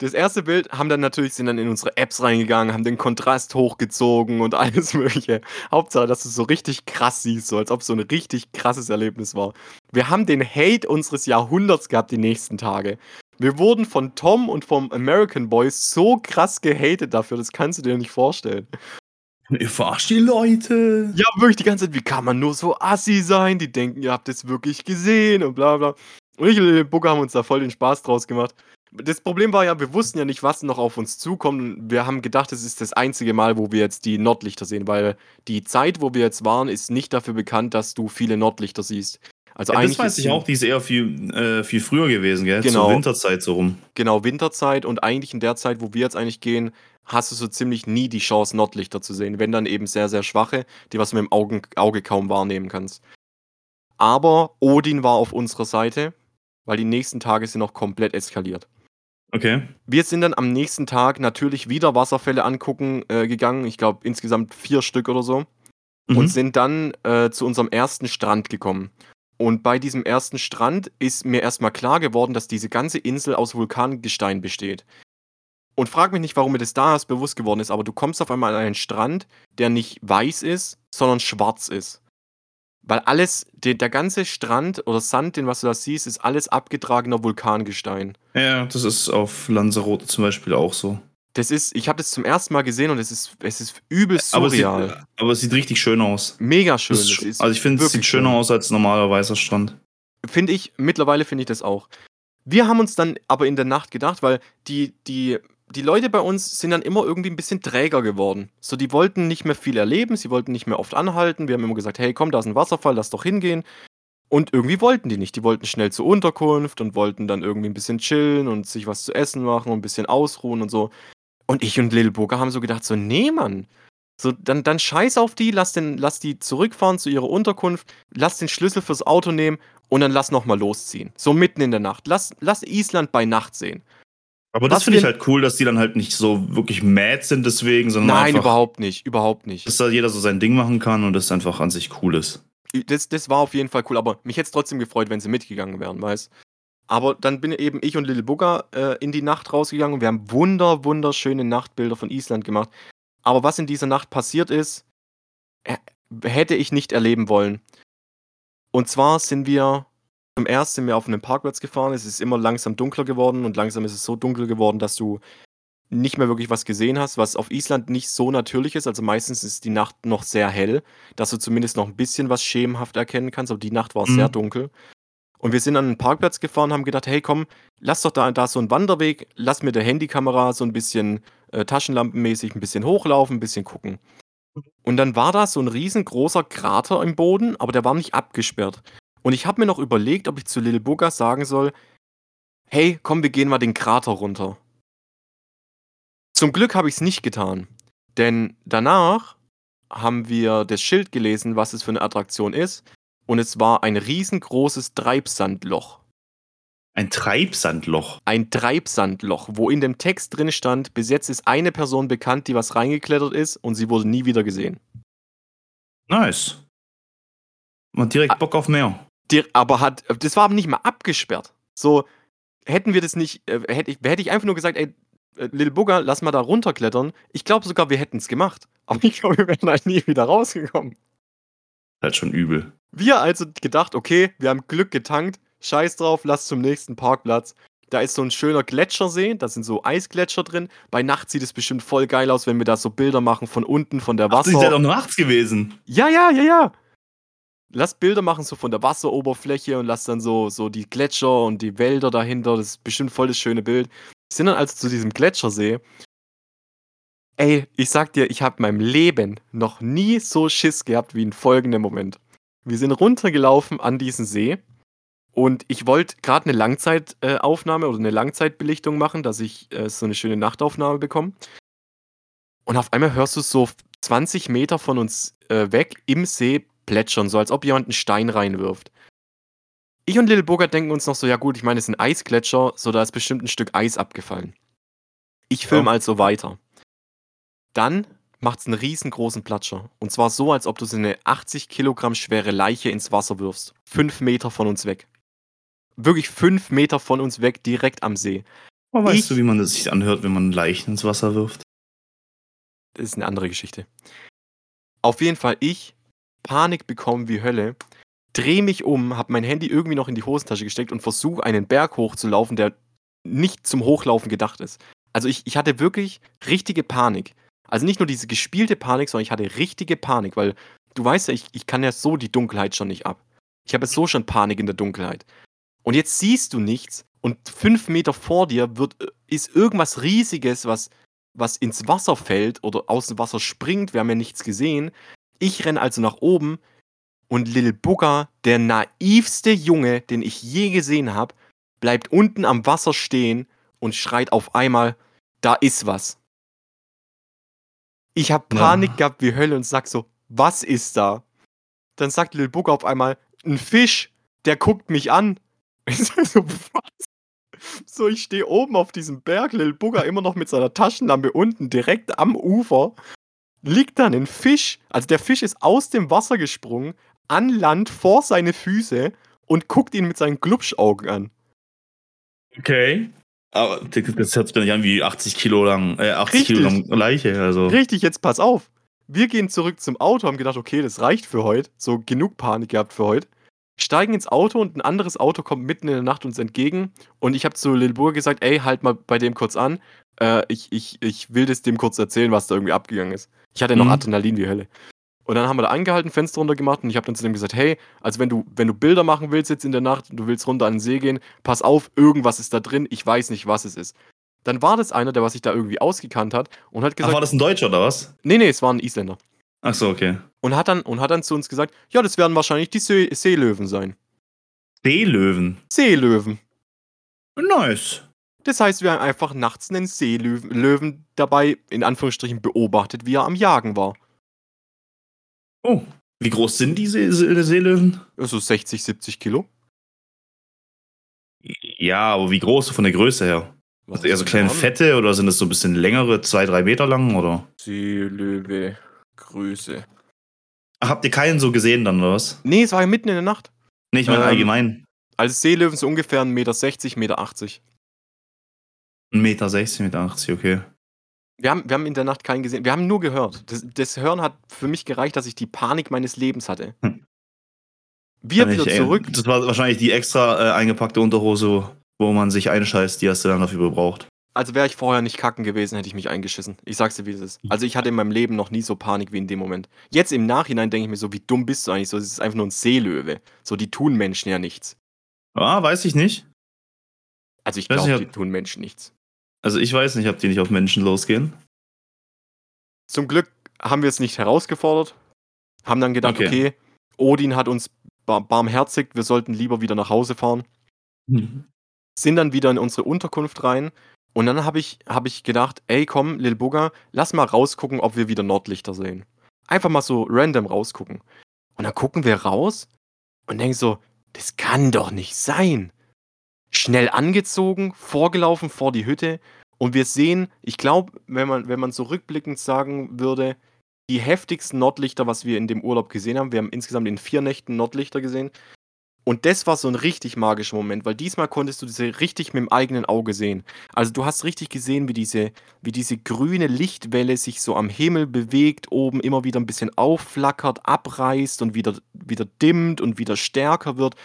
Das erste Bild haben dann natürlich, sind dann in unsere Apps reingegangen, haben den Kontrast hochgezogen und alles mögliche. Hauptsache, dass du es so richtig krass siehst, so als ob es so ein richtig krasses Erlebnis war. Wir haben den Hate unseres Jahrhunderts gehabt die nächsten Tage. Wir wurden von Tom und vom American Boys so krass gehatet dafür, das kannst du dir nicht vorstellen. Ihr verarscht die Leute. Ja, wirklich die ganze Zeit, wie kann man nur so assi sein? Die denken, ihr habt es wirklich gesehen und bla bla. Und ich und den Booker haben uns da voll den Spaß draus gemacht. Das Problem war ja, wir wussten ja nicht, was noch auf uns zukommt. Wir haben gedacht, es ist das einzige Mal, wo wir jetzt die Nordlichter sehen, weil die Zeit, wo wir jetzt waren, ist nicht dafür bekannt, dass du viele Nordlichter siehst. Also Ja, eigentlich das weiß ich auch, die ist eher viel, äh, viel früher gewesen, gell? Genau. Zur Winterzeit so rum. Genau, Winterzeit und eigentlich in der Zeit, wo wir jetzt eigentlich gehen, hast du so ziemlich nie die Chance, Nordlichter zu sehen. Wenn dann eben sehr, sehr schwache, die was du mit dem Augen, Auge kaum wahrnehmen kannst. Aber Odin war auf unserer Seite, weil die nächsten Tage sind noch komplett eskaliert. Okay. Wir sind dann am nächsten Tag natürlich wieder Wasserfälle angucken äh, gegangen. Ich glaube insgesamt vier Stück oder so. Mhm. Und sind dann äh, zu unserem ersten Strand gekommen. Und bei diesem ersten Strand ist mir erstmal klar geworden, dass diese ganze Insel aus Vulkangestein besteht. Und frag mich nicht, warum mir das da erst bewusst geworden ist, aber du kommst auf einmal an einen Strand, der nicht weiß ist, sondern schwarz ist. Weil alles, der, der ganze Strand oder Sand, den was du da siehst, ist alles abgetragener Vulkangestein. ja, das ist auf Lanzarote zum Beispiel auch so. Das ist, ich habe das zum ersten Mal gesehen und es ist, es ist übel Aber es, sieht, surreal. aber es sieht richtig schön aus. Mega schön. Ist, ist also ich finde, es sieht schöner schön. aus als normaler weißer Strand. Finde ich, mittlerweile finde ich das auch. Wir haben uns dann aber in der Nacht gedacht, weil die, die, die Leute bei uns sind dann immer irgendwie ein bisschen träger geworden. So, die wollten nicht mehr viel erleben, sie wollten nicht mehr oft anhalten. Wir haben immer gesagt, hey, komm, da ist ein Wasserfall, lass doch hingehen. Und irgendwie wollten die nicht. Die wollten schnell zur Unterkunft und wollten dann irgendwie ein bisschen chillen und sich was zu essen machen und ein bisschen ausruhen und so. Und ich und Lil Burger haben so gedacht, so, nee, Mann. So, dann, dann scheiß auf die, lass, den, lass die zurückfahren zu ihrer Unterkunft, lass den Schlüssel fürs Auto nehmen und dann lass nochmal losziehen. So mitten in der Nacht. Lass, lass Island bei Nacht sehen. Aber das finde ich halt cool, dass die dann halt nicht so wirklich mad sind deswegen, sondern Nein, einfach, überhaupt nicht. Überhaupt nicht. dass da jeder so sein Ding machen kann und das einfach an sich cool ist. Das, das war auf jeden Fall cool, aber mich hätte es trotzdem gefreut, wenn sie mitgegangen wären, weißt Aber dann bin eben ich und Little Booger äh, in die Nacht rausgegangen und wir haben wunder, wunderschöne Nachtbilder von Island gemacht. Aber was in dieser Nacht passiert ist, äh, hätte ich nicht erleben wollen. Und zwar sind wir zum ersten Mal auf einem Parkplatz gefahren. Es ist immer langsam dunkler geworden und langsam ist es so dunkel geworden, dass du nicht mehr wirklich was gesehen hast, was auf Island nicht so natürlich ist. Also meistens ist die Nacht noch sehr hell, dass du zumindest noch ein bisschen was schemenhaft erkennen kannst, aber die Nacht war Mhm. sehr dunkel. Und wir sind an einen Parkplatz gefahren, haben gedacht, hey komm, lass doch da, da so einen Wanderweg, lass mit der Handykamera so ein bisschen äh, taschenlampenmäßig ein bisschen hochlaufen, ein bisschen gucken. Und dann war da so ein riesengroßer Krater im Boden, aber der war nicht abgesperrt. Und ich habe mir noch überlegt, ob ich zu Lil Booger sagen soll, hey, komm, wir gehen mal den Krater runter. Zum Glück habe ich es nicht getan, denn danach haben wir das Schild gelesen, was es für eine Attraktion ist, und es war ein riesengroßes Treibsandloch. Ein Treibsandloch. Ein Treibsandloch, wo in dem Text drin stand, bis jetzt ist eine Person bekannt, die was reingeklettert ist und sie wurde nie wieder gesehen. Nice. Man direkt Bock auf mehr. Die, aber hat, das war aber nicht mal abgesperrt. So, hätten wir das nicht, äh, hätte ich, hätte ich einfach nur gesagt, ey, äh, Lil Booger, lass mal da runterklettern. Ich glaube sogar, wir hätten es gemacht. Aber ich glaube, wir wären halt nie wieder rausgekommen. Halt schon übel. Wir also gedacht, okay, wir haben Glück getankt, scheiß drauf, lass zum nächsten Parkplatz. Da ist so ein schöner Gletschersee, da sind so Eisgletscher drin. Bei Nacht sieht es bestimmt voll geil aus, wenn wir da so Bilder machen von unten, von der Ach, Wasser. die seid auch nachts gewesen. Ja, ja, ja, ja. Lass Bilder machen so von der Wasseroberfläche und lass dann so, so die Gletscher und die Wälder dahinter. Das ist bestimmt voll das schöne Bild. Wir sind dann also zu diesem Gletschersee. Ey, ich sag dir, ich habe in meinem Leben noch nie so Schiss gehabt wie in folgendem Moment. Wir sind runtergelaufen an diesen See und ich wollte gerade eine Langzeitaufnahme oder eine Langzeitbelichtung machen, dass ich äh, so eine schöne Nachtaufnahme bekomme. Und auf einmal hörst du so 20 Meter von uns äh, weg im See plätschern, so als ob jemand einen Stein reinwirft. Ich und Little Burger denken uns noch so, ja gut, ich meine, es sind Eisgletscher, so da ist bestimmt ein Stück Eis abgefallen. Ich filme Ja. also weiter. Dann macht es einen riesengroßen Platscher. Und zwar so, als ob du so eine 80 Kilogramm schwere Leiche ins Wasser wirfst. Fünf Meter von uns weg. Wirklich fünf Meter von uns weg, direkt am See. Aber weißt Ich- du, wie man das sich anhört, wenn man Leichen ins Wasser wirft? Das ist eine andere Geschichte. Auf jeden Fall, ich Panik bekommen wie Hölle, drehe mich um, habe mein Handy irgendwie noch in die Hosentasche gesteckt und versuche einen Berg hochzulaufen, der nicht zum Hochlaufen gedacht ist. Also ich, ich hatte wirklich richtige Panik. Also nicht nur diese gespielte Panik, sondern ich hatte richtige Panik, weil du weißt ja, ich, ich kann ja so die Dunkelheit schon nicht ab. Ich habe so schon Panik in der Dunkelheit. Und jetzt siehst du nichts und fünf Meter vor dir wird, äh, ist irgendwas Riesiges, was, was ins Wasser fällt oder aus dem Wasser springt. Wir haben ja nichts gesehen. Ich renne also nach oben und Lil Booger, der naivste Junge, den ich je gesehen habe, bleibt unten am Wasser stehen und schreit auf einmal, da ist was. Ich habe Panik ja. gehabt wie Hölle und sag so, was ist da? Dann sagt Lil Booger auf einmal, ein Fisch, der guckt mich an. Ich sag so, was? So, ich stehe oben auf diesem Berg, Lil Booger immer noch mit seiner Taschenlampe unten direkt am Ufer. Liegt dann ein Fisch, also der Fisch ist aus dem Wasser gesprungen, an Land vor seine Füße und guckt ihn mit seinen Glubschaugen an. Okay. Aber das hört sich dann nicht an wie 80 Kilo lang, äh, 80 Richtig. Kilo lang Leiche. Also. Richtig, jetzt pass auf. Wir gehen zurück zum Auto, haben gedacht, okay, das reicht für heute. So genug Panik gehabt für heute. Steigen ins Auto und ein anderes Auto kommt mitten in der Nacht uns entgegen. Und ich habe zu Lil Burr gesagt, ey, halt mal bei dem kurz an. Äh, ich, ich, ich will das dem kurz erzählen, was da irgendwie abgegangen ist. Ich hatte noch mhm. Adrenalin wie Hölle. Und dann haben wir da angehalten, Fenster runter gemacht und ich habe dann zu dem gesagt, hey, also wenn du, wenn du Bilder machen willst jetzt in der Nacht und du willst runter an den See gehen, pass auf, irgendwas ist da drin, ich weiß nicht, was es ist. Dann war das einer, der was sich da irgendwie ausgekannt hat und hat gesagt. Ach, war das ein Deutscher oder was? Nee, nee, es war ein Isländer. Ach so, okay. Und hat dann, und hat dann zu uns gesagt, ja, das werden wahrscheinlich die See Seelöwen sein. Seelöwen? Seelöwen. Nice. Das heißt, wir haben einfach nachts einen Seelöwen Löwen dabei, in Anführungsstrichen, beobachtet, wie er am Jagen war. Oh, wie groß sind diese Seelöwen? So 60, 70 Kilo. Ja, aber wie groß von der Größe her? Was also eher so kleine Fette oder sind das so ein bisschen längere, zwei, drei Meter lang oder? Seelöwe, Größe. Ach, habt ihr keinen so gesehen dann, oder was? Nee, es war ja mitten in der Nacht. Nee, ich meine ähm, allgemein. Also Seelöwen sind ungefähr 1,60 Meter, 1,80 Meter. 1,60 Meter, 1,80 Meter, okay. Wir haben, wir haben in der Nacht keinen gesehen. Wir haben nur gehört. Das, das Hören hat für mich gereicht, dass ich die Panik meines Lebens hatte. Hm. Wir wieder ich, zurück. Das war wahrscheinlich die extra äh, eingepackte Unterhose, wo man sich einscheißt, die hast du dann dafür gebraucht. Also wäre ich vorher nicht kacken gewesen, hätte ich mich eingeschissen. Ich sag's dir, wie es ist. Also ich hatte in meinem Leben noch nie so Panik wie in dem Moment. Jetzt im Nachhinein denke ich mir so, wie dumm bist du eigentlich? So, es ist einfach nur ein Seelöwe. So, die tun Menschen ja nichts. Ah, weiß ich nicht. Also ich glaube, die tun Menschen nichts. Also ich weiß nicht, ob die nicht auf Menschen losgehen. Zum Glück haben wir es nicht herausgefordert. Haben dann gedacht, okay, okay Odin hat uns barmherzig, wir sollten lieber wieder nach Hause fahren. Mhm. Sind dann wieder in unsere Unterkunft rein. Und dann habe ich, hab ich gedacht, ey komm, Lil Bugger, lass mal rausgucken, ob wir wieder Nordlichter sehen. Einfach mal so random rausgucken. Und dann gucken wir raus und denken so, das kann doch nicht sein schnell angezogen, vorgelaufen vor die Hütte und wir sehen, ich glaube, wenn man, wenn man so rückblickend sagen würde, die heftigsten Nordlichter, was wir in dem Urlaub gesehen haben. Wir haben insgesamt in vier Nächten Nordlichter gesehen. Und das war so ein richtig magischer Moment, weil diesmal konntest du diese richtig mit dem eigenen Auge sehen. Also du hast richtig gesehen, wie diese, wie diese grüne Lichtwelle sich so am Himmel bewegt, oben immer wieder ein bisschen aufflackert, abreißt und wieder, wieder dimmt und wieder stärker wird.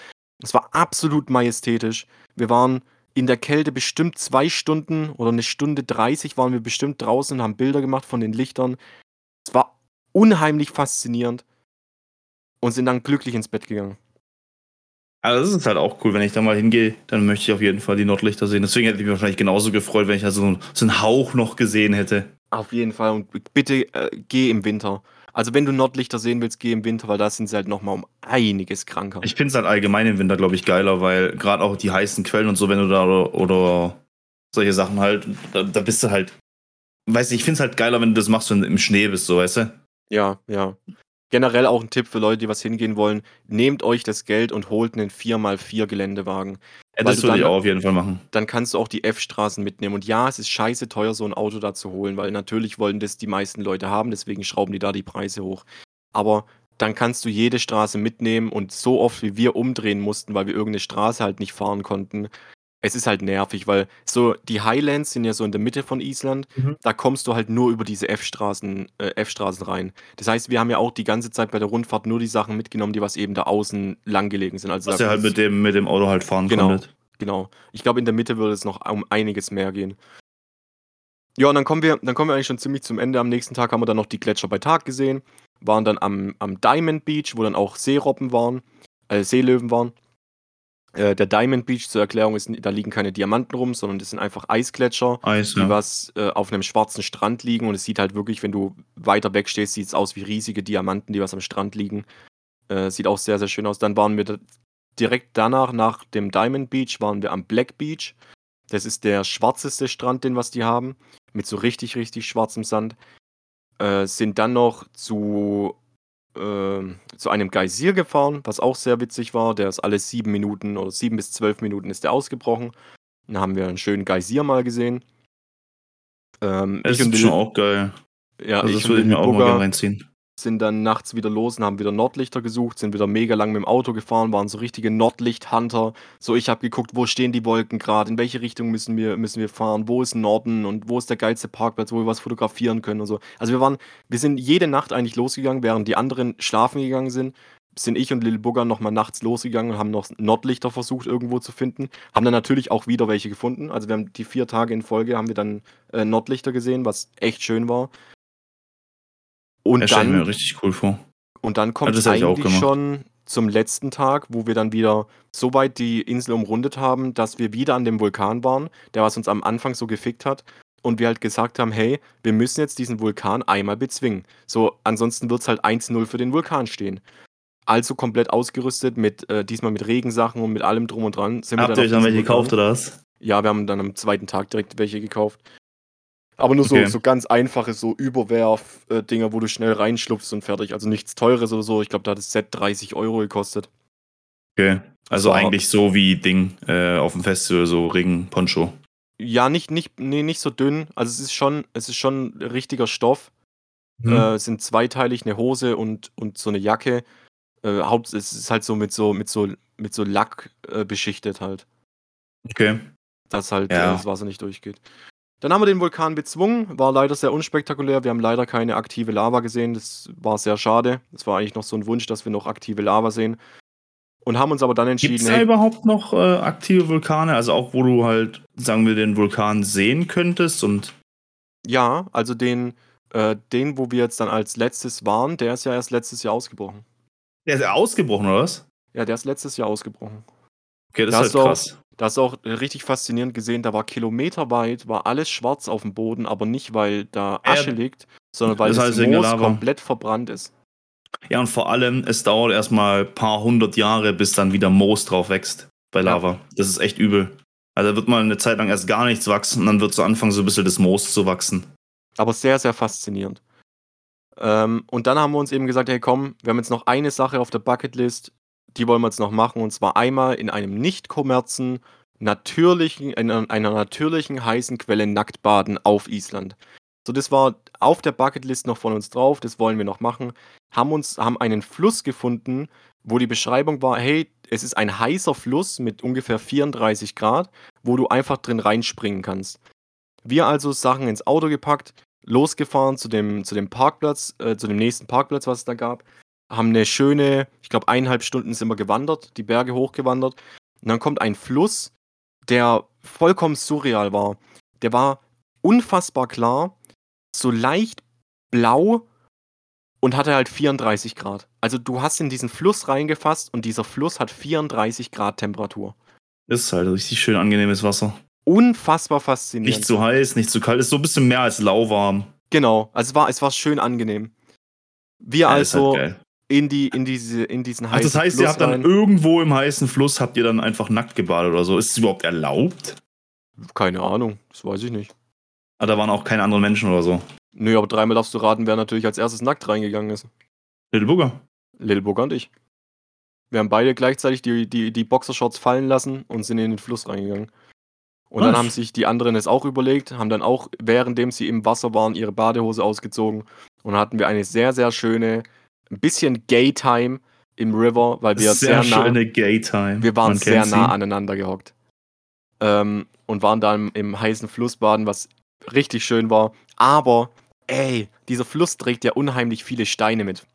Es war absolut majestätisch. Wir waren in der Kälte bestimmt zwei Stunden oder eine Stunde 30 waren wir bestimmt draußen und haben Bilder gemacht von den Lichtern. Es war unheimlich faszinierend und sind dann glücklich ins Bett gegangen. Also das ist halt auch cool, wenn ich da mal hingehe, dann möchte ich auf jeden Fall die Nordlichter sehen. Deswegen hätte ich mich wahrscheinlich genauso gefreut, wenn ich also so einen Hauch noch gesehen hätte. Auf jeden Fall und bitte äh, geh im Winter. Also wenn du Nordlichter sehen willst, geh im Winter, weil da sind sie halt nochmal um einiges kranker. Ich finde es halt allgemein im Winter, glaube ich, geiler, weil gerade auch die heißen Quellen und so, wenn du da oder, oder solche Sachen halt, da, da, bist du halt, weiß nicht, ich finde es halt geiler, wenn du das machst, wenn du im Schnee bist, so, weißt du? Ja, ja. Generell auch ein Tipp für Leute, die was hingehen wollen. Nehmt euch das Geld und holt einen 4x4 Geländewagen. Ja, das würde ich auch auf jeden Fall machen. Dann kannst du auch die F-Straßen mitnehmen. Und ja, es ist scheiße teuer, so ein Auto da zu holen, weil natürlich wollen das die meisten Leute haben, deswegen schrauben die da die Preise hoch. Aber dann kannst du jede Straße mitnehmen und so oft wie wir umdrehen mussten, weil wir irgendeine Straße halt nicht fahren konnten, es ist halt nervig, weil so die Highlands sind ja so in der Mitte von Island. Mhm. Da kommst du halt nur über diese F-Straßen äh, F-Straßen rein. Das heißt, wir haben ja auch die ganze Zeit bei der Rundfahrt nur die Sachen mitgenommen, die was eben da außen lang gelegen sind. Also was ihr halt mit dem, mit dem Auto halt fahren genau, konntet. Genau. Ich glaube, in der Mitte würde es noch um einiges mehr gehen. Ja, und dann kommen wir, dann kommen wir eigentlich schon ziemlich zum Ende. Am nächsten Tag haben wir dann noch die Gletscher bei Tag gesehen, waren dann am, am Diamond Beach, wo dann auch Seerobben waren, äh, Seelöwen waren. Äh, der Diamond Beach, zur Erklärung, ist, da liegen keine Diamanten rum, sondern das sind einfach Eisgletscher, Eis, die ja. was äh, auf einem schwarzen Strand liegen. Und es sieht halt wirklich, wenn du weiter weg stehst, sieht es aus wie riesige Diamanten, die was am Strand liegen. Äh, sieht auch sehr, sehr schön aus. Dann waren wir direkt danach, nach dem Diamond Beach, waren wir am Black Beach. Das ist der schwarzeste Strand, den was die haben, mit so richtig, richtig schwarzem Sand. Äh, sind dann noch zu, äh, zu einem Geysir gefahren, was auch sehr witzig war. Der ist alle sieben Minuten oder sieben bis zwölf Minuten ist der ausgebrochen. Dann haben wir einen schönen Geysir mal gesehen. Ähm, und ist schon auch geil. ja, Also ich das würde ich mir Lil auch mal reinziehen. Sind dann nachts wieder los und haben wieder Nordlichter gesucht, sind wieder mega lang mit dem Auto gefahren, waren so richtige Nordlicht-Hunter. So, ich habe geguckt, wo stehen die Wolken gerade, in welche Richtung müssen wir, müssen wir fahren, wo ist Norden und wo ist der geilste Parkplatz, wo wir was fotografieren können und so. Also wir waren, wir sind jede Nacht eigentlich losgegangen, während die anderen schlafen gegangen sind. Sind ich und Lil Bugger nochmal nachts losgegangen und haben noch Nordlichter versucht irgendwo zu finden. Haben dann natürlich auch wieder welche gefunden. Also wir haben die vier Tage in Folge haben wir dann äh, Nordlichter gesehen, was echt schön war. Und Das dann mir richtig cool vor. und dann kommt auch eigentlich schon zum letzten Tag, wo wir dann wieder so weit die Insel umrundet haben, dass wir wieder an dem Vulkan waren, der was uns am Anfang so gefickt hat. Und wir halt gesagt haben, hey, wir müssen jetzt diesen Vulkan einmal bezwingen. So, ansonsten wird es halt 1-0 für den Vulkan stehen. Also komplett ausgerüstet mit, äh, diesmal mit Regensachen und mit allem drum und dran. Sind Habt ihr euch dann welche gekauft oder was? Ja, wir haben dann am zweiten Tag direkt welche gekauft. Aber nur Okay. so, so ganz einfache, so Überwerf-Dinger, wo du schnell reinschlupfst und fertig. Also nichts Teures oder so. Ich glaube, da hat das Set 30 Euro gekostet. Okay. Also war- eigentlich so wie Ding äh, auf dem Festival, so Regenponcho. Ja, nicht, nicht, nee, nicht so dünn. Also es ist schon, es ist schon richtiger Stoff. Hm. Äh, es sind zweiteilig, eine Hose und, und so eine Jacke. Äh, Haupt, es ist halt so mit so, mit so, mit so Lack äh, beschichtet halt. Okay. dass halt Ja. äh, das Wasser nicht durchgeht. Dann haben wir den Vulkan bezwungen, war leider sehr unspektakulär. Wir haben leider keine aktive Lava gesehen. Das war sehr schade. Das war eigentlich noch so ein Wunsch, dass wir noch aktive Lava sehen. Und haben uns aber dann Gibt entschieden, es da hey, überhaupt noch äh, aktive Vulkane? Also auch, wo du halt, sagen wir, den Vulkan sehen könntest und ja, also den, äh, den, wo wir jetzt dann als letztes waren, der ist ja erst letztes Jahr ausgebrochen. der ist ja ausgebrochen, oder was? Ja, der ist letztes Jahr ausgebrochen. Okay, das Da ist halt krass. Da ist auch richtig faszinierend gesehen, da war kilometerweit, war alles schwarz auf dem Boden, aber nicht, weil da Ja, Asche liegt, sondern weil das das, heißt der Moos Lava. komplett verbrannt ist. Ja, und vor allem, es dauert erstmal ein paar hundert Jahre, bis dann wieder Moos drauf wächst bei Ja. Lava. Das ist echt übel. Also da wird mal eine Zeit lang erst gar nichts wachsen und dann wird so anfangen, so ein bisschen das Moos zu wachsen. Aber sehr, sehr faszinierend. Ähm, und dann haben wir uns eben gesagt, hey komm, wir haben jetzt noch eine Sache auf der Bucketlist, die wollen wir jetzt noch machen. Und zwar einmal in einem nicht-kommerzen, natürlichen, in einer natürlichen heißen Quelle nackt baden auf Island. So, das war auf der Bucketlist noch von uns drauf, das wollen wir noch machen. Haben uns, haben einen Fluss gefunden, wo die Beschreibung war, hey, es ist ein heißer Fluss mit ungefähr 34 Grad, wo du einfach drin reinspringen kannst. Wir also Sachen ins Auto gepackt, losgefahren zu dem, zu dem Parkplatz, äh, zu dem nächsten Parkplatz, was es da gab. Haben eine schöne, ich glaube, eineinhalb Stunden sind wir gewandert, die Berge hochgewandert. Und dann kommt ein Fluss, der vollkommen surreal war. Der war unfassbar klar, so leicht blau und hatte halt 34 Grad. Also du hast in diesen Fluss reingefasst und dieser Fluss hat 34 Grad Temperatur. Das ist halt richtig schön angenehmes Wasser. Unfassbar faszinierend. Nicht zu heiß, nicht zu kalt. Ist so ein bisschen mehr als lauwarm. Genau, also es war, es war schön angenehm. Wir Ja, halt also geil. In, die, in, diese, in diesen heißen Also das heißt, ihr Fluss habt dann irgendwo im heißen Fluss, habt ihr dann einfach nackt gebadet oder so. Ist es überhaupt erlaubt? Keine Ahnung, das weiß ich nicht. Ah, da waren auch keine anderen Menschen oder so. Nö, aber dreimal darfst du raten, wer natürlich als erstes nackt reingegangen ist. Little Booger. Lil Booger und ich. Wir haben beide gleichzeitig die, die, die Boxershorts fallen lassen und sind in den Fluss reingegangen. Und dann Was? haben sich die anderen es auch überlegt, haben dann auch, währenddem sie im Wasser waren, ihre Badehose ausgezogen. Und dann hatten wir eine sehr, sehr schöne, ein bisschen Gay-Time im River, weil wir sehr, Sehr nah, schöne Gay-Time. wir waren Man sehr nah sie. aneinander gehockt. Ähm, und waren da im, im heißen Fluss baden, was richtig schön war. Aber, ey, dieser Fluss trägt ja unheimlich viele Steine mit.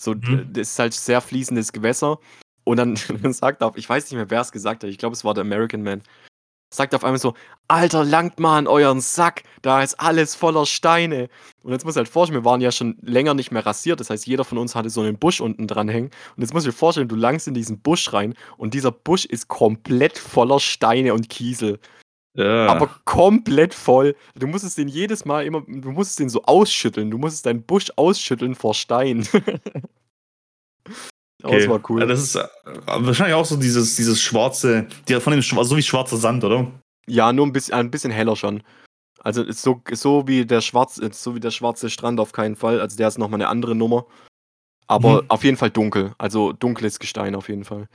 So, Mhm. das ist halt sehr fließendes Gewässer. Und dann, dann sagt er, ich weiß nicht mehr, wer es gesagt hat, ich glaube, es war der American Man, sagt auf einmal so, Alter, langt mal an euren Sack, da ist alles voller Steine. Und jetzt muss ich halt vorstellen, wir waren ja schon länger nicht mehr rasiert, das heißt, jeder von uns hatte so einen Busch unten dran hängen. Und jetzt muss ich mir vorstellen, du langst in diesen Busch rein und dieser Busch ist komplett voller Steine und Kiesel. Ja. Aber komplett voll. Du musstest den jedes Mal immer, du musstest den so ausschütteln. Du musstest deinen Busch ausschütteln vor Stein. Aber es war cool. Ja, Das ist äh, wahrscheinlich auch so dieses, dieses schwarze, die, von dem so wie schwarzer Sand, oder? Ja, nur ein bisschen, ein bisschen heller schon. Also ist so, so wie der schwarz, ist so wie der schwarze Strand auf keinen Fall. Also der ist nochmal eine andere Nummer. Aber Mhm. auf jeden Fall dunkel. Also dunkles Gestein auf jeden Fall.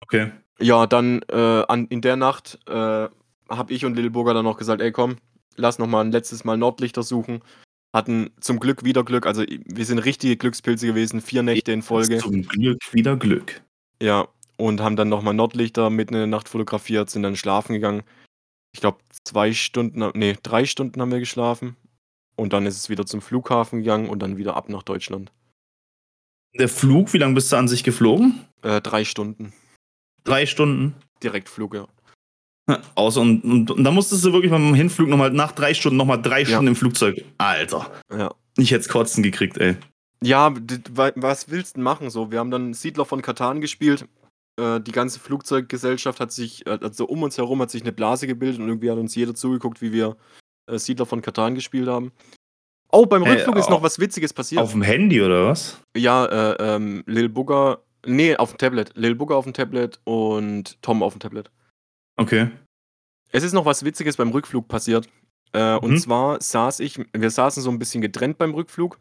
Okay. Ja, dann äh, an, in der Nacht äh, habe ich und Lil Burger dann noch gesagt, ey komm, lass noch mal ein letztes Mal Nordlichter suchen. Hatten zum Glück wieder Glück. Also wir sind richtige Glückspilze gewesen, vier Nächte in Folge. Zum Glück wieder Glück. Ja, und haben dann nochmal Nordlichter mitten in der Nacht fotografiert, sind dann schlafen gegangen. Ich glaube, zwei Stunden, nee, drei Stunden haben wir geschlafen. Und dann ist es wieder zum Flughafen gegangen und dann wieder ab nach Deutschland. Der Flug, wie lange bist du an sich geflogen? Äh, drei Stunden. Drei Stunden. Direktflug, ja. Aus und, und, und dann musstest du wirklich beim Hinflug nochmal nach drei Stunden nochmal drei Ja. Stunden im Flugzeug. Alter. Ja. Ich hätte kotzen gekriegt, ey. Ja, was willst du denn machen so? Wir haben dann Siedler von Katan gespielt. Äh, die ganze Flugzeuggesellschaft hat sich, äh, also um uns herum hat sich eine Blase gebildet und irgendwie hat uns jeder zugeguckt, wie wir äh, Siedler von Katan gespielt haben. Oh, beim Hey, Rückflug ist noch was Witziges passiert. Auf dem Handy oder was? Ja, äh, ähm, Lil Booger, nee, auf dem Tablet. Lil Booger auf dem Tablet und Tom auf dem Tablet. Okay. Es ist noch was Witziges beim Rückflug passiert. Äh, Und Mhm. zwar saß ich, wir saßen so ein bisschen getrennt beim Rückflug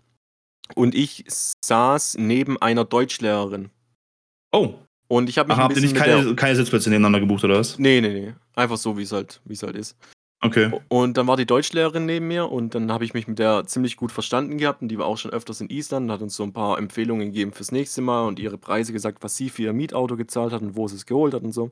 und ich saß neben einer Deutschlehrerin. Oh. Und ich habe mich Ach, ein habt ihr bisschen nicht der... keine, keine Sitzplätze nebeneinander gebucht oder was? Nee, nee, nee. Einfach so, wie es halt, wie es halt ist. Okay. Und dann war die Deutschlehrerin neben mir und dann habe ich mich mit der ziemlich gut verstanden gehabt und die war auch schon öfters in Island und hat uns so ein paar Empfehlungen gegeben fürs nächste Mal und ihre Preise gesagt, was sie für ihr Mietauto gezahlt hat und wo sie es geholt hat und so.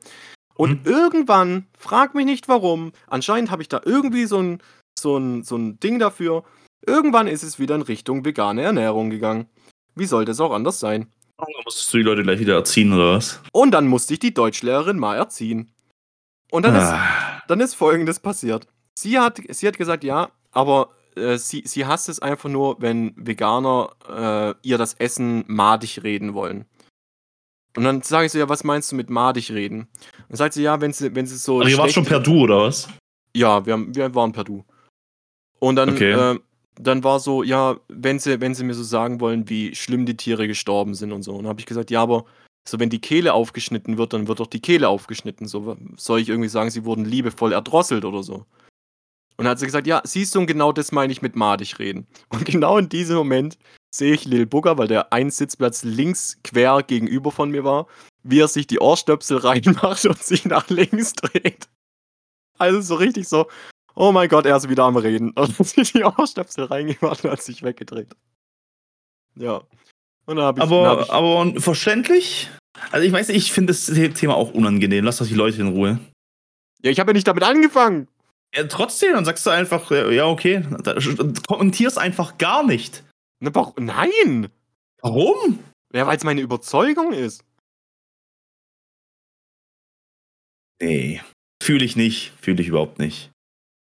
Und Mhm. irgendwann, frag mich nicht warum, anscheinend habe ich da irgendwie so ein, so, ein, so ein Ding dafür. Irgendwann ist es wieder in Richtung vegane Ernährung gegangen. Wie sollte es auch anders sein? Dann musstest du die Leute gleich wieder erziehen oder was? Und dann musste ich die Deutschlehrerin mal erziehen. Und dann ist Ah. dann ist folgendes passiert. Sie hat, sie hat gesagt, ja, aber äh, sie, sie hasst es einfach nur, wenn Veganer äh, ihr das Essen madig reden wollen. Und dann sage ich so, ja, was meinst du mit madig reden? Dann sagt sie, ja, wenn sie, wenn sie so. Also ihr wart schon per Du oder was? Ja, wir, haben, wir waren per Du. Und dann, Okay. äh, dann war so, ja, wenn sie, wenn sie mir so sagen wollen, wie schlimm die Tiere gestorben sind und so. Und dann habe ich gesagt, ja, aber so wenn die Kehle aufgeschnitten wird, dann wird doch die Kehle aufgeschnitten. So soll ich irgendwie sagen, sie wurden liebevoll erdrosselt oder so. Und dann hat sie gesagt, ja, siehst du, und genau das meine ich mit madig reden. Und genau in diesem Moment sehe ich Lil Bugger, weil der ein Sitzplatz links quer gegenüber von mir war, wie er sich die Ohrstöpsel reinmacht und sich nach links dreht. Also so richtig so, oh mein Gott, er ist wieder am Reden. Und hat sich die Ohrstöpsel reingemacht und hat sich weggedreht. Ja. Und dann habe ich, dann hab Aber, ich aber verständlich? Also ich weiß nicht, ich finde das Thema auch unangenehm. Lass doch die Leute in Ruhe. ja, ich habe ja nicht damit angefangen. Ja, trotzdem, dann sagst du einfach, ja, okay. Da- Kommentier's einfach gar nicht. Ne, warum? Nein! Warum? Ja, weil es meine Überzeugung ist. Nee. Fühle ich nicht. Fühle ich überhaupt nicht.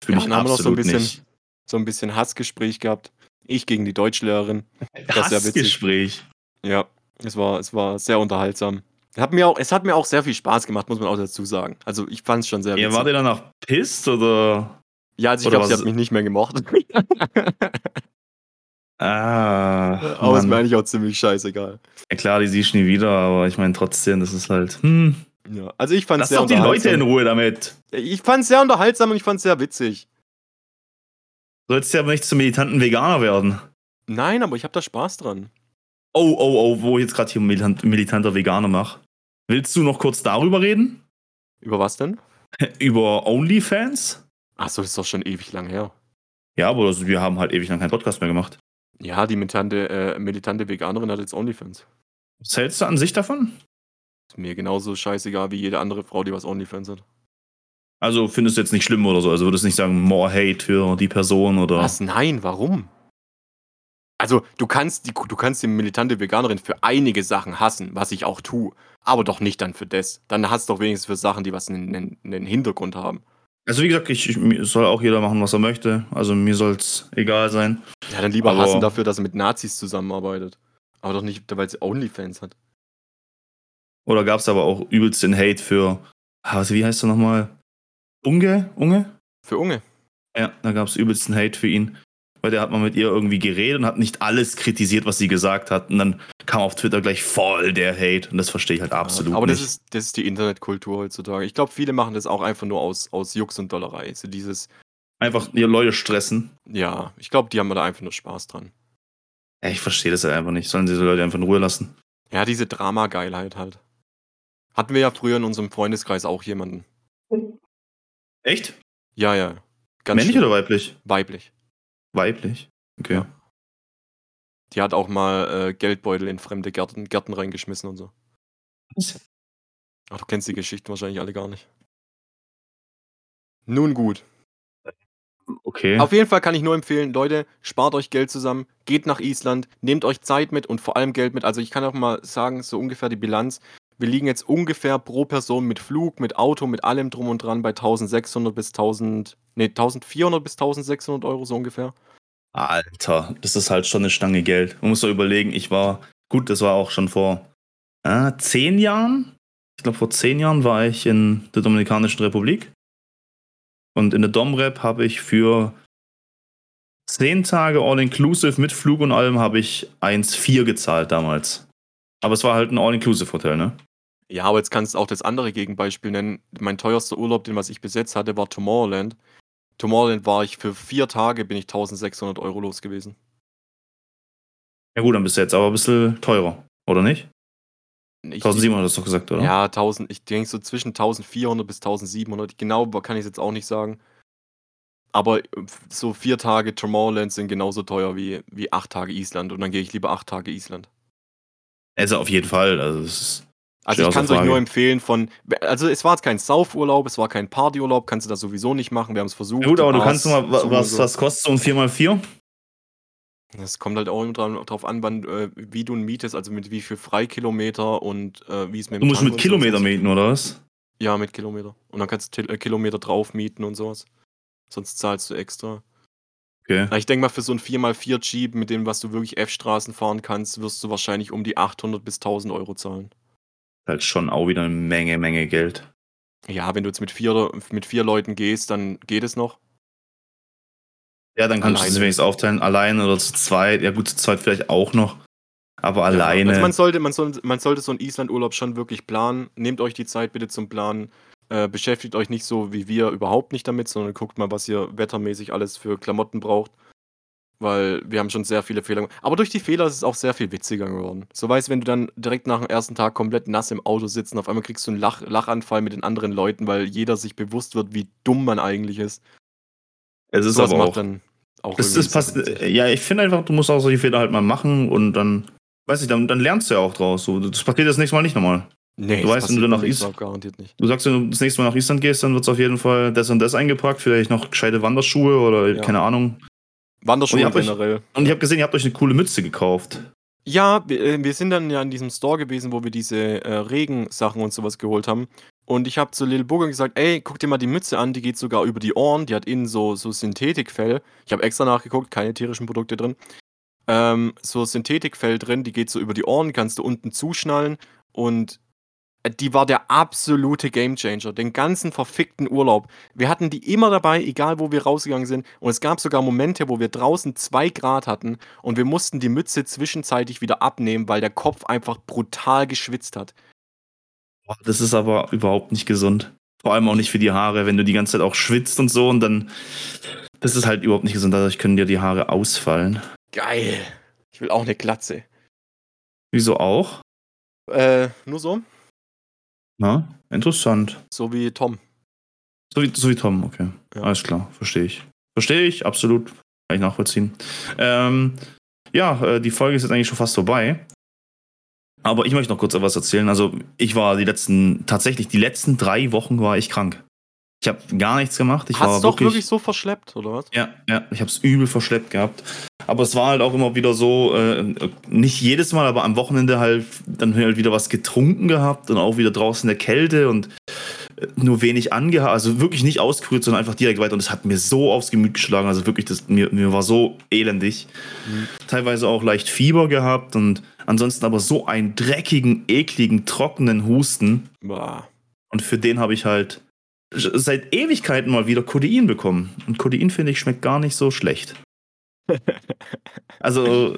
Fühle Ja, ich wir noch so ein absolut bisschen- nicht. So ein bisschen Hassgespräch gehabt. Ich gegen die Deutschlehrerin. Das ja. Hassgespräch. Ja, es war, es war sehr unterhaltsam. Hat mir auch, es hat mir auch sehr viel Spaß gemacht, muss man auch dazu sagen. Also ich fand es schon sehr Ja, witzig. war der danach pisst oder? ja, also ich glaube, sie hat mich nicht mehr gemocht. Ah. Aber ist mir Mann. eigentlich auch ziemlich scheißegal. Ja, klar, die siehst du nie wieder, aber ich meine trotzdem, das ist halt. Hm. Ja, also ich fand es Lass sehr doch die Leute in. Ruhe damit. Ich fand es sehr unterhaltsam und ich fand es sehr witzig. Sollst ja aber nicht zum militanten Veganer werden. Nein, aber ich habe da Spaß dran. Oh, oh, oh, wo ich jetzt gerade hier militant, militanter Veganer mache. Willst du noch kurz darüber reden? Über was denn? Über OnlyFans? Achso, das ist doch schon ewig lang her. Ja, aber wir haben halt ewig lang keinen Podcast mehr gemacht. Ja, die militante, äh, militante Veganerin hat jetzt Onlyfans. Was hältst du an sich davon? Ist mir genauso scheißegal wie jede andere Frau, die was Onlyfans hat. Also findest du jetzt nicht schlimm oder so? Also würdest du nicht sagen, more hate für die Person oder. Was? Nein, warum? Also, du kannst, die, du kannst die militante Veganerin für einige Sachen hassen, was ich auch tue. Aber doch nicht dann für das. Dann hast du doch wenigstens für Sachen, die was einen, einen, einen Hintergrund haben. Also wie gesagt, ich, ich, soll auch jeder machen, was er möchte. Also mir soll es egal sein. Ja, dann lieber Aber hassen dafür, dass er mit Nazis zusammenarbeitet. Aber doch nicht, weil sie Onlyfans hat. Oder gab es aber auch übelst den Hate für, also wie heißt er nochmal? Unge? Unge? Für Unge. Ja, da gab es übelst den Hate für ihn weil der hat mal mit ihr irgendwie geredet und hat nicht alles kritisiert, was sie gesagt hat. Und dann kam auf Twitter gleich voll der Hate und das verstehe ich halt absolut Aber nicht. das ist, das ist die Internetkultur heutzutage. Ich glaube, viele machen das auch einfach nur aus, aus Jux und Dollerei. So dieses. Einfach ihr Leute stressen. Ja, ich glaube, die haben da einfach nur Spaß dran. Ja, ich verstehe das halt einfach nicht. Sollen sie die Leute einfach in Ruhe lassen? Ja, diese Drama-Geilheit halt. Hatten wir ja früher in unserem Freundeskreis auch jemanden. Echt? Ja, ja. Ganz Männlich schlimm. oder weiblich? Weiblich. Weiblich? Okay. Ja. Die hat auch mal äh, Geldbeutel in fremde Gärten, Gärten reingeschmissen und so. Ach, du kennst die Geschichten wahrscheinlich alle gar nicht. Nun gut. Okay. Auf jeden Fall kann ich nur empfehlen, Leute, spart euch Geld zusammen, geht nach Island, nehmt euch Zeit mit und vor allem Geld mit. Also ich kann auch mal sagen, so ungefähr die Bilanz. Wir liegen jetzt ungefähr pro Person mit Flug, mit Auto, mit allem drum und dran bei 1600 bis 1000, nee, 1400 bis 1600 Euro so ungefähr. Alter, das ist halt schon eine Stange Geld. Man muss doch überlegen, ich war, gut, das war auch schon vor äh, zehn Jahren. Ich glaube, vor zehn Jahren war ich in der Dominikanischen Republik. Und in der Domrep habe ich für zehn Tage All-Inclusive mit Flug und allem habe ich 1,4 gezahlt damals. Aber es war halt ein All-Inclusive-Hotel, ne? Ja, aber jetzt kannst du auch das andere Gegenbeispiel nennen. Mein teuerster Urlaub, den was ich bis jetzt hatte, war Tomorrowland. Tomorrowland war ich für vier Tage, bin ich 1600 Euro los gewesen. Ja gut, dann bist du jetzt aber ein bisschen teurer, oder nicht? Ich, 1700 hast du doch gesagt, oder? Ja, 1000, ich denke so zwischen 1400 bis 1700. Genau kann ich es jetzt auch nicht sagen. Aber äh, so vier Tage Tomorrowland sind genauso teuer wie, wie acht Tage Island. Und dann gehe ich lieber acht Tage Island. Also auf jeden Fall. Also es ist also ich kann es euch nur empfehlen von, also es war jetzt kein Saufurlaub, es war kein Partyurlaub, kannst du das sowieso nicht machen, wir haben es versucht. Ja gut, aber du kannst mal, was, was kostet so ein 4x4? Das kommt halt auch immer darauf an, wann, äh, wie du ihn mietest, also mit wie viel Freikilometer und äh, wie es mit dem Du musst mit Kilometer mieten, oder was? Ja, mit Kilometer. Und dann kannst du äh, Kilometer drauf mieten und sowas. Sonst zahlst du extra. Okay. Ich denke mal, für so ein 4x4 Jeep, mit dem, was du wirklich F-Straßen fahren kannst, wirst du wahrscheinlich um die 800 bis 1000 Euro zahlen halt schon auch wieder eine Menge, Menge Geld. Ja, wenn du jetzt mit vier, mit vier Leuten gehst, dann geht es noch. Ja, dann kannst alleine. du es wenigstens aufteilen, alleine oder zu zweit. Ja, gut, zu zweit vielleicht auch noch. Aber ja, alleine. Also man sollte, man, soll, man sollte so einen Island-Urlaub schon wirklich planen. Nehmt euch die Zeit bitte zum Planen. Äh, beschäftigt euch nicht so wie wir überhaupt nicht damit, sondern guckt mal, was ihr wettermäßig alles für Klamotten braucht weil wir haben schon sehr viele Fehler gemacht. Aber durch die Fehler ist es auch sehr viel witziger geworden. So weißt wenn du dann direkt nach dem ersten Tag komplett nass im Auto sitzt und auf einmal kriegst du einen Lach Lachanfall mit den anderen Leuten, weil jeder sich bewusst wird, wie dumm man eigentlich ist. Es ist aber auch, dann auch das, das passt, ja, ich finde einfach, du musst auch solche Fehler halt mal machen und dann, weiß ich, dann, dann lernst du ja auch draus. So, das passiert das nächste Mal nicht nochmal. Nee, du weißt, wenn du nach Island garantiert nicht. Du sagst, wenn du das nächste Mal nach Island gehst, dann wird es auf jeden Fall das und das eingepackt, vielleicht noch gescheite Wanderschuhe oder ja. keine Ahnung. Wanderschuhe generell. Euch, und ich habe gesehen, ihr habt euch eine coole Mütze gekauft. Ja, wir, äh, wir, sind dann ja in diesem Store gewesen, wo wir diese äh, Regensachen und sowas geholt haben. Und ich habe zu Lil Burger gesagt, ey, guck dir mal die Mütze an, die geht sogar über die Ohren, die hat innen so, so Synthetikfell. Ich habe extra nachgeguckt, keine tierischen Produkte drin. Ähm, so Synthetikfell drin, die geht so über die Ohren, kannst du unten zuschnallen und die war der absolute Gamechanger. Den ganzen verfickten Urlaub. Wir hatten die immer dabei, egal wo wir rausgegangen sind. Und es gab sogar Momente, wo wir draußen zwei Grad hatten und wir mussten die Mütze zwischenzeitlich wieder abnehmen, weil der Kopf einfach brutal geschwitzt hat. Das ist aber überhaupt nicht gesund. Vor allem auch nicht für die Haare, wenn du die ganze Zeit auch schwitzt und so und dann. Das ist halt überhaupt nicht gesund. Dadurch können dir die Haare ausfallen. Geil. Ich will auch eine Glatze. Wieso auch? Äh, nur so. Na, interessant. So wie Tom. So wie, so wie Tom, okay. Ja. Alles klar, verstehe ich. Verstehe ich, absolut. Kann ich nachvollziehen. Ähm, ja, äh, die Folge ist jetzt eigentlich schon fast vorbei. Aber ich möchte noch kurz etwas erzählen. Also, ich war die letzten, tatsächlich die letzten drei Wochen war ich krank. Ich habe gar nichts gemacht. Ich Hast war du doch wirklich, wirklich so verschleppt, oder was? Ja, ja, ich habe es übel verschleppt gehabt. Aber es war halt auch immer wieder so, äh, nicht jedes Mal, aber am Wochenende halt dann halt wieder was getrunken gehabt und auch wieder draußen in der Kälte und äh, nur wenig angehabt, also wirklich nicht ausgerührt, sondern einfach direkt weiter. Und es hat mir so aufs Gemüt geschlagen, also wirklich, das, mir, mir war so elendig. Mhm. Teilweise auch leicht Fieber gehabt und ansonsten aber so einen dreckigen, ekligen, trockenen Husten. Bah. Und für den habe ich halt seit Ewigkeiten mal wieder Codein bekommen. Und Codein, finde ich, schmeckt gar nicht so schlecht. Also,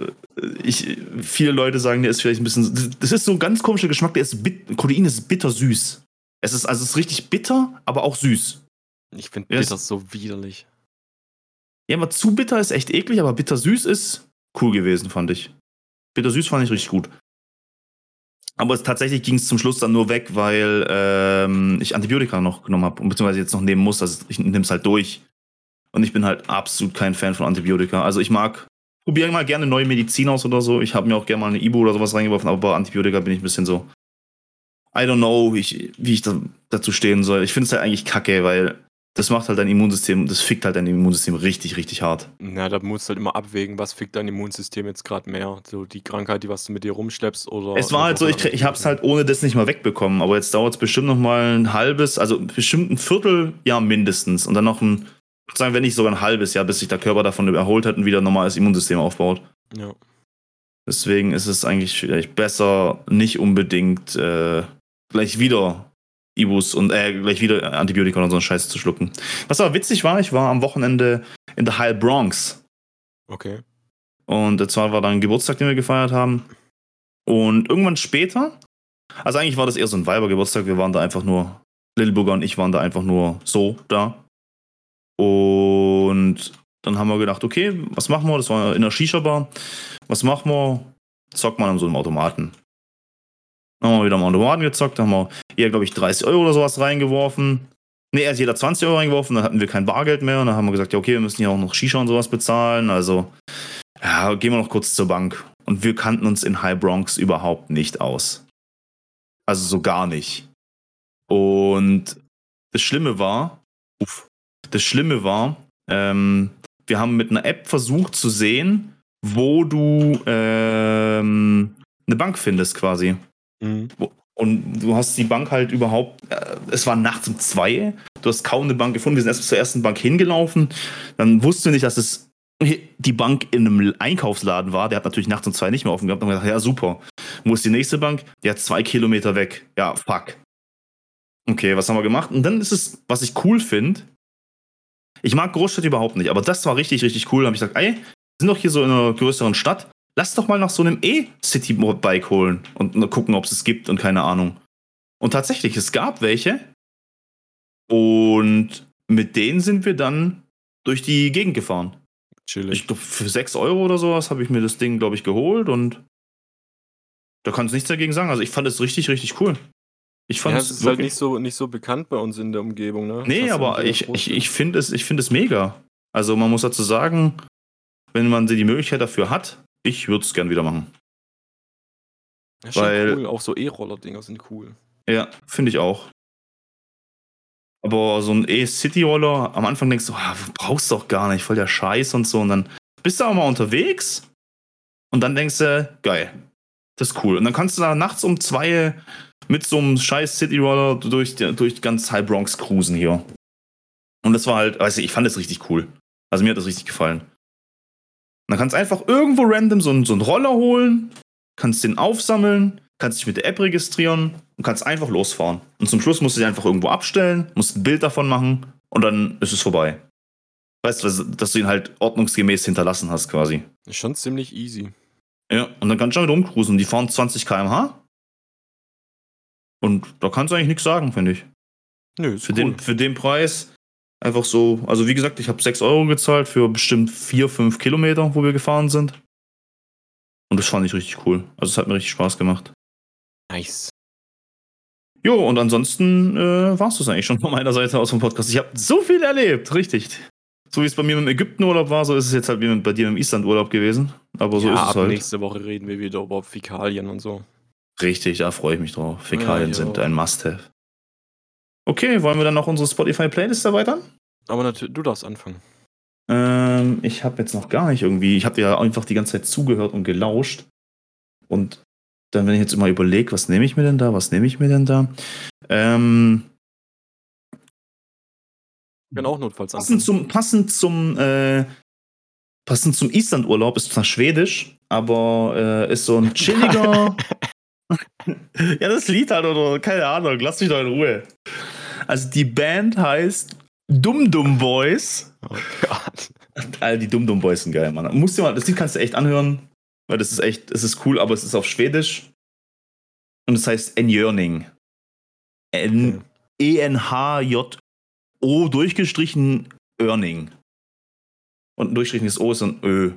ich, viele Leute sagen, der ist vielleicht ein bisschen. Das ist so ein ganz komischer Geschmack, der ist bit, Codein ist bittersüß. Es ist also es ist richtig bitter, aber auch süß. Ich finde bitter es- so widerlich. Ja, aber zu bitter ist echt eklig, aber bittersüß ist cool gewesen, fand ich. Bittersüß fand ich richtig gut. Aber es, tatsächlich ging es zum Schluss dann nur weg, weil ähm, ich Antibiotika noch genommen habe, beziehungsweise jetzt noch nehmen muss. Also ich nehme es halt durch. Und ich bin halt absolut kein Fan von Antibiotika. Also ich mag, probiere mal gerne neue Medizin aus oder so. Ich habe mir auch gerne mal eine Ibu oder sowas reingeworfen, aber bei Antibiotika bin ich ein bisschen so. I don't know, wie ich, wie ich da, dazu stehen soll. Ich finde es halt eigentlich kacke, weil das macht halt dein Immunsystem, das fickt halt dein Immunsystem richtig, richtig hart. Na, da musst du halt immer abwägen, was fickt dein Immunsystem jetzt gerade mehr. So die Krankheit, die was du mit dir rumschleppst oder. Es war halt so, ich, ich habe es halt ohne das nicht mal wegbekommen, aber jetzt dauert es bestimmt noch mal ein halbes, also bestimmt ein Vierteljahr mindestens und dann noch ein, sagen, wenn nicht sogar ein halbes Jahr, bis sich der Körper davon erholt hat und wieder ein normales Immunsystem aufbaut. Ja. Deswegen ist es eigentlich vielleicht besser, nicht unbedingt äh, gleich wieder Ibus und äh, gleich wieder Antibiotika oder so einen Scheiß zu schlucken. Was aber witzig war, ich war am Wochenende in der High Bronx. Okay. Und zwar war da ein Geburtstag, den wir gefeiert haben. Und irgendwann später, also eigentlich war das eher so ein Weibergeburtstag, wir waren da einfach nur, Lilburger und ich waren da einfach nur so da. Und dann haben wir gedacht, okay, was machen wir? Das war in der Shisha-Bar. Was machen wir? Zockt man an so einem Automaten. Haben wir wieder am Automaten gezockt, haben wir eher, glaube ich, 30 Euro oder sowas reingeworfen. Ne, erst jeder 20 Euro reingeworfen, dann hatten wir kein Bargeld mehr. Und dann haben wir gesagt, ja, okay, wir müssen ja auch noch Shisha und sowas bezahlen. Also, ja, gehen wir noch kurz zur Bank. Und wir kannten uns in High Bronx überhaupt nicht aus. Also so gar nicht. Und das Schlimme war, uff, das Schlimme war, ähm, wir haben mit einer App versucht zu sehen, wo du ähm, eine Bank findest quasi. Mhm. Und du hast die Bank halt überhaupt, äh, es war nachts um zwei, du hast kaum eine Bank gefunden, wir sind erst zur ersten Bank hingelaufen, dann wussten wir nicht, dass es die Bank in einem Einkaufsladen war, der hat natürlich nachts um zwei nicht mehr offen gehabt, wir gedacht, ja super, wo ist die nächste Bank? Die hat zwei Kilometer weg, ja fuck. Okay, was haben wir gemacht? Und dann ist es, was ich cool finde, ich mag Großstädte überhaupt nicht, aber das war richtig, richtig cool, da habe ich gesagt, ey, wir sind doch hier so in einer größeren Stadt, lass doch mal nach so einem E-City-Bike holen und gucken, ob es es gibt und keine Ahnung. Und tatsächlich, es gab welche. Und mit denen sind wir dann durch die Gegend gefahren. Chillig. Ich glaube, für 6 Euro oder sowas habe ich mir das Ding, glaube ich, geholt und da kannst du nichts dagegen sagen. Also ich fand es richtig, richtig cool. Ich fand ja, es ist halt nicht so, nicht so bekannt bei uns in der Umgebung, ne? Nee, aber ich, ich, ich finde es, ich find es mega. Also man muss dazu sagen, wenn man die Möglichkeit dafür hat, ich würde es gern wieder machen. Ja, schon weil- cool. Auch so E-Roller-Dinger sind cool. Ja, finde ich auch. Aber so ein E-City-Roller, am Anfang denkst du, ah, brauchst du doch gar nicht, voll der Scheiß und so. Und dann bist du auch mal unterwegs und dann denkst du, geil, das ist cool. Und dann kannst du da nachts um zwei mit so einem scheiß City-Roller durch, durch ganz High Bronx cruisen hier. Und das war halt, weiß ich, ich fand das richtig cool. Also mir hat das richtig gefallen. Und dann kannst du einfach irgendwo random so einen, so einen Roller holen, kannst den aufsammeln, kannst dich mit der App registrieren und kannst einfach losfahren. Und zum Schluss musst du dich einfach irgendwo abstellen, musst ein Bild davon machen und dann ist es vorbei. Weißt du, dass du ihn halt ordnungsgemäß hinterlassen hast quasi. Ist schon ziemlich easy. Ja, und dann kannst du damit rumcruisen. Die fahren 20 km/h. Und da kannst du eigentlich nichts sagen, finde ich. Nö, ist Für, cool. den, für den Preis einfach so. Also, wie gesagt, ich habe 6 Euro gezahlt für bestimmt 4, 5 Kilometer, wo wir gefahren sind. Und das fand ich richtig cool. Also, es hat mir richtig Spaß gemacht. Nice. Jo, und ansonsten äh, war es das eigentlich schon von meiner Seite aus vom Podcast. Ich habe so viel erlebt, richtig. So wie es bei mir im Ägyptenurlaub war, so ist es jetzt halt wie mit- bei dir im Islandurlaub gewesen. Aber so ja, ist ab es halt. nächste Woche reden wir wieder über Fäkalien und so. Richtig, da freue ich mich drauf. Fäkalien Ja, sind ein Must-Have. Okay, wollen wir dann noch unsere Spotify-Playlist erweitern? Aber natürlich, du darfst anfangen. Ähm, ich habe jetzt noch gar nicht irgendwie. Ich habe ja einfach die ganze Zeit zugehört und gelauscht. Und dann, wenn ich jetzt immer überlege, was nehme ich mir denn da, was nehme ich mir denn da? Ähm, Ich kann auch notfalls passend anfangen. zum, passend zum, äh, passend zum Island-Urlaub ist zwar schwedisch, aber äh, ist so ein chilliger. ja, das Lied halt, oder keine Ahnung, lass mich doch in Ruhe. Also die Band heißt Dum Dum Boys. Oh Gott. All die Dum Dum Boys sind geil, Mann. Musst dir mal, das Lied kannst du echt anhören, weil das ist echt, es ist cool, aber es ist auf Schwedisch. Und es heißt Enjörning. N E N H J O durchgestrichen Earning. Und ein durchgestrichenes O ist ein Ö.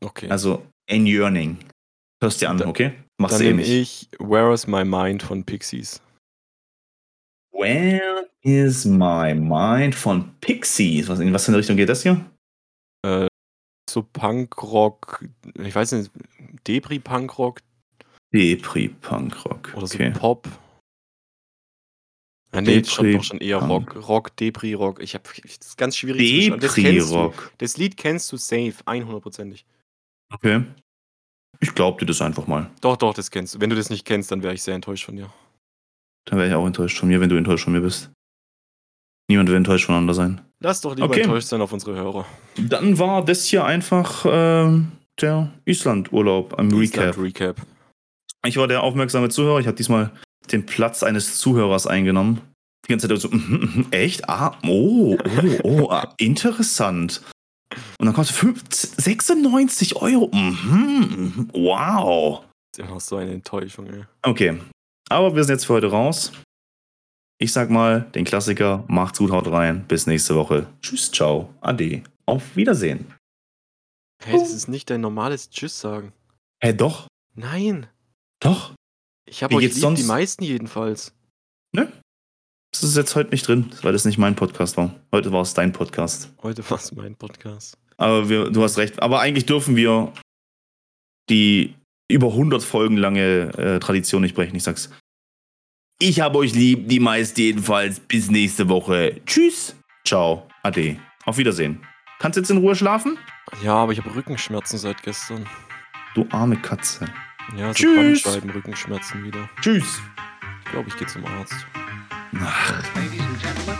Okay. Also Enjörning. Hörst dir an, okay? Machst Dann eh nehme nicht. ich Where is My Mind von Pixies. Where is my mind von Pixies? Was, in was für eine Richtung geht das hier? Äh, so Punkrock, ich weiß nicht, Depri-Punkrock Depri Punkrock. oder so Okay. Pop. Ah, nee, das ist schon, doch schon eher. Rock. Rock, Depri-Rock. Ich habe das ist ganz schwierig zu beschreiben. Das. Depri-Rock. Das Lied kennst du safe, 100%ig. Okay. Ich glaub dir das einfach mal. Doch, doch, das kennst du. Wenn du das nicht kennst, dann wäre ich sehr enttäuscht von dir. Dann wäre ich auch enttäuscht von mir, wenn du enttäuscht von mir bist. Niemand will enttäuscht voneinander sein. Lass doch lieber Okay. enttäuscht sein auf unsere Hörer. Dann war das hier einfach ähm, der Island-Urlaub am Recap. Island Recap. Ich war der aufmerksame Zuhörer. Ich habe diesmal den Platz eines Zuhörers eingenommen. Die ganze Zeit so, mhm, mhm, echt? Ah, oh, oh, oh, ah, interessant. Und dann kommst du 5, 96 Euro. Mhm, mhm, wow. Das ist immer noch so eine Enttäuschung, ey. Okay, aber wir sind jetzt für heute raus. Ich sag mal, den Klassiker, macht's gut, haut rein. Bis nächste Woche. Tschüss, ciao, ade. Auf Wiedersehen. Hey, das ist nicht dein normales Tschüss sagen. Hä, doch, Nein. doch. Ich habe euch lieb, sonst? die meisten jedenfalls. Das ist jetzt heute nicht drin, weil das nicht mein Podcast war. Heute war es dein Podcast. Heute war es mein Podcast. Aber wir, du hast recht. Aber eigentlich dürfen wir die über 100 Folgen lange äh, Tradition nicht brechen. Ich sag's. Ich habe euch lieb, die meisten jedenfalls. Bis nächste Woche. Tschüss. Ciao. Ade. Auf Wiedersehen. Kannst jetzt in Ruhe schlafen? Ja, aber ich habe Rückenschmerzen seit gestern. Du arme Katze. Ja, so Tschüss. Bandscheiben-Rückenschmerzen wieder. Tschüss. Ich glaube, ich gehe zum Arzt. Ach. Ladies and gentlemen,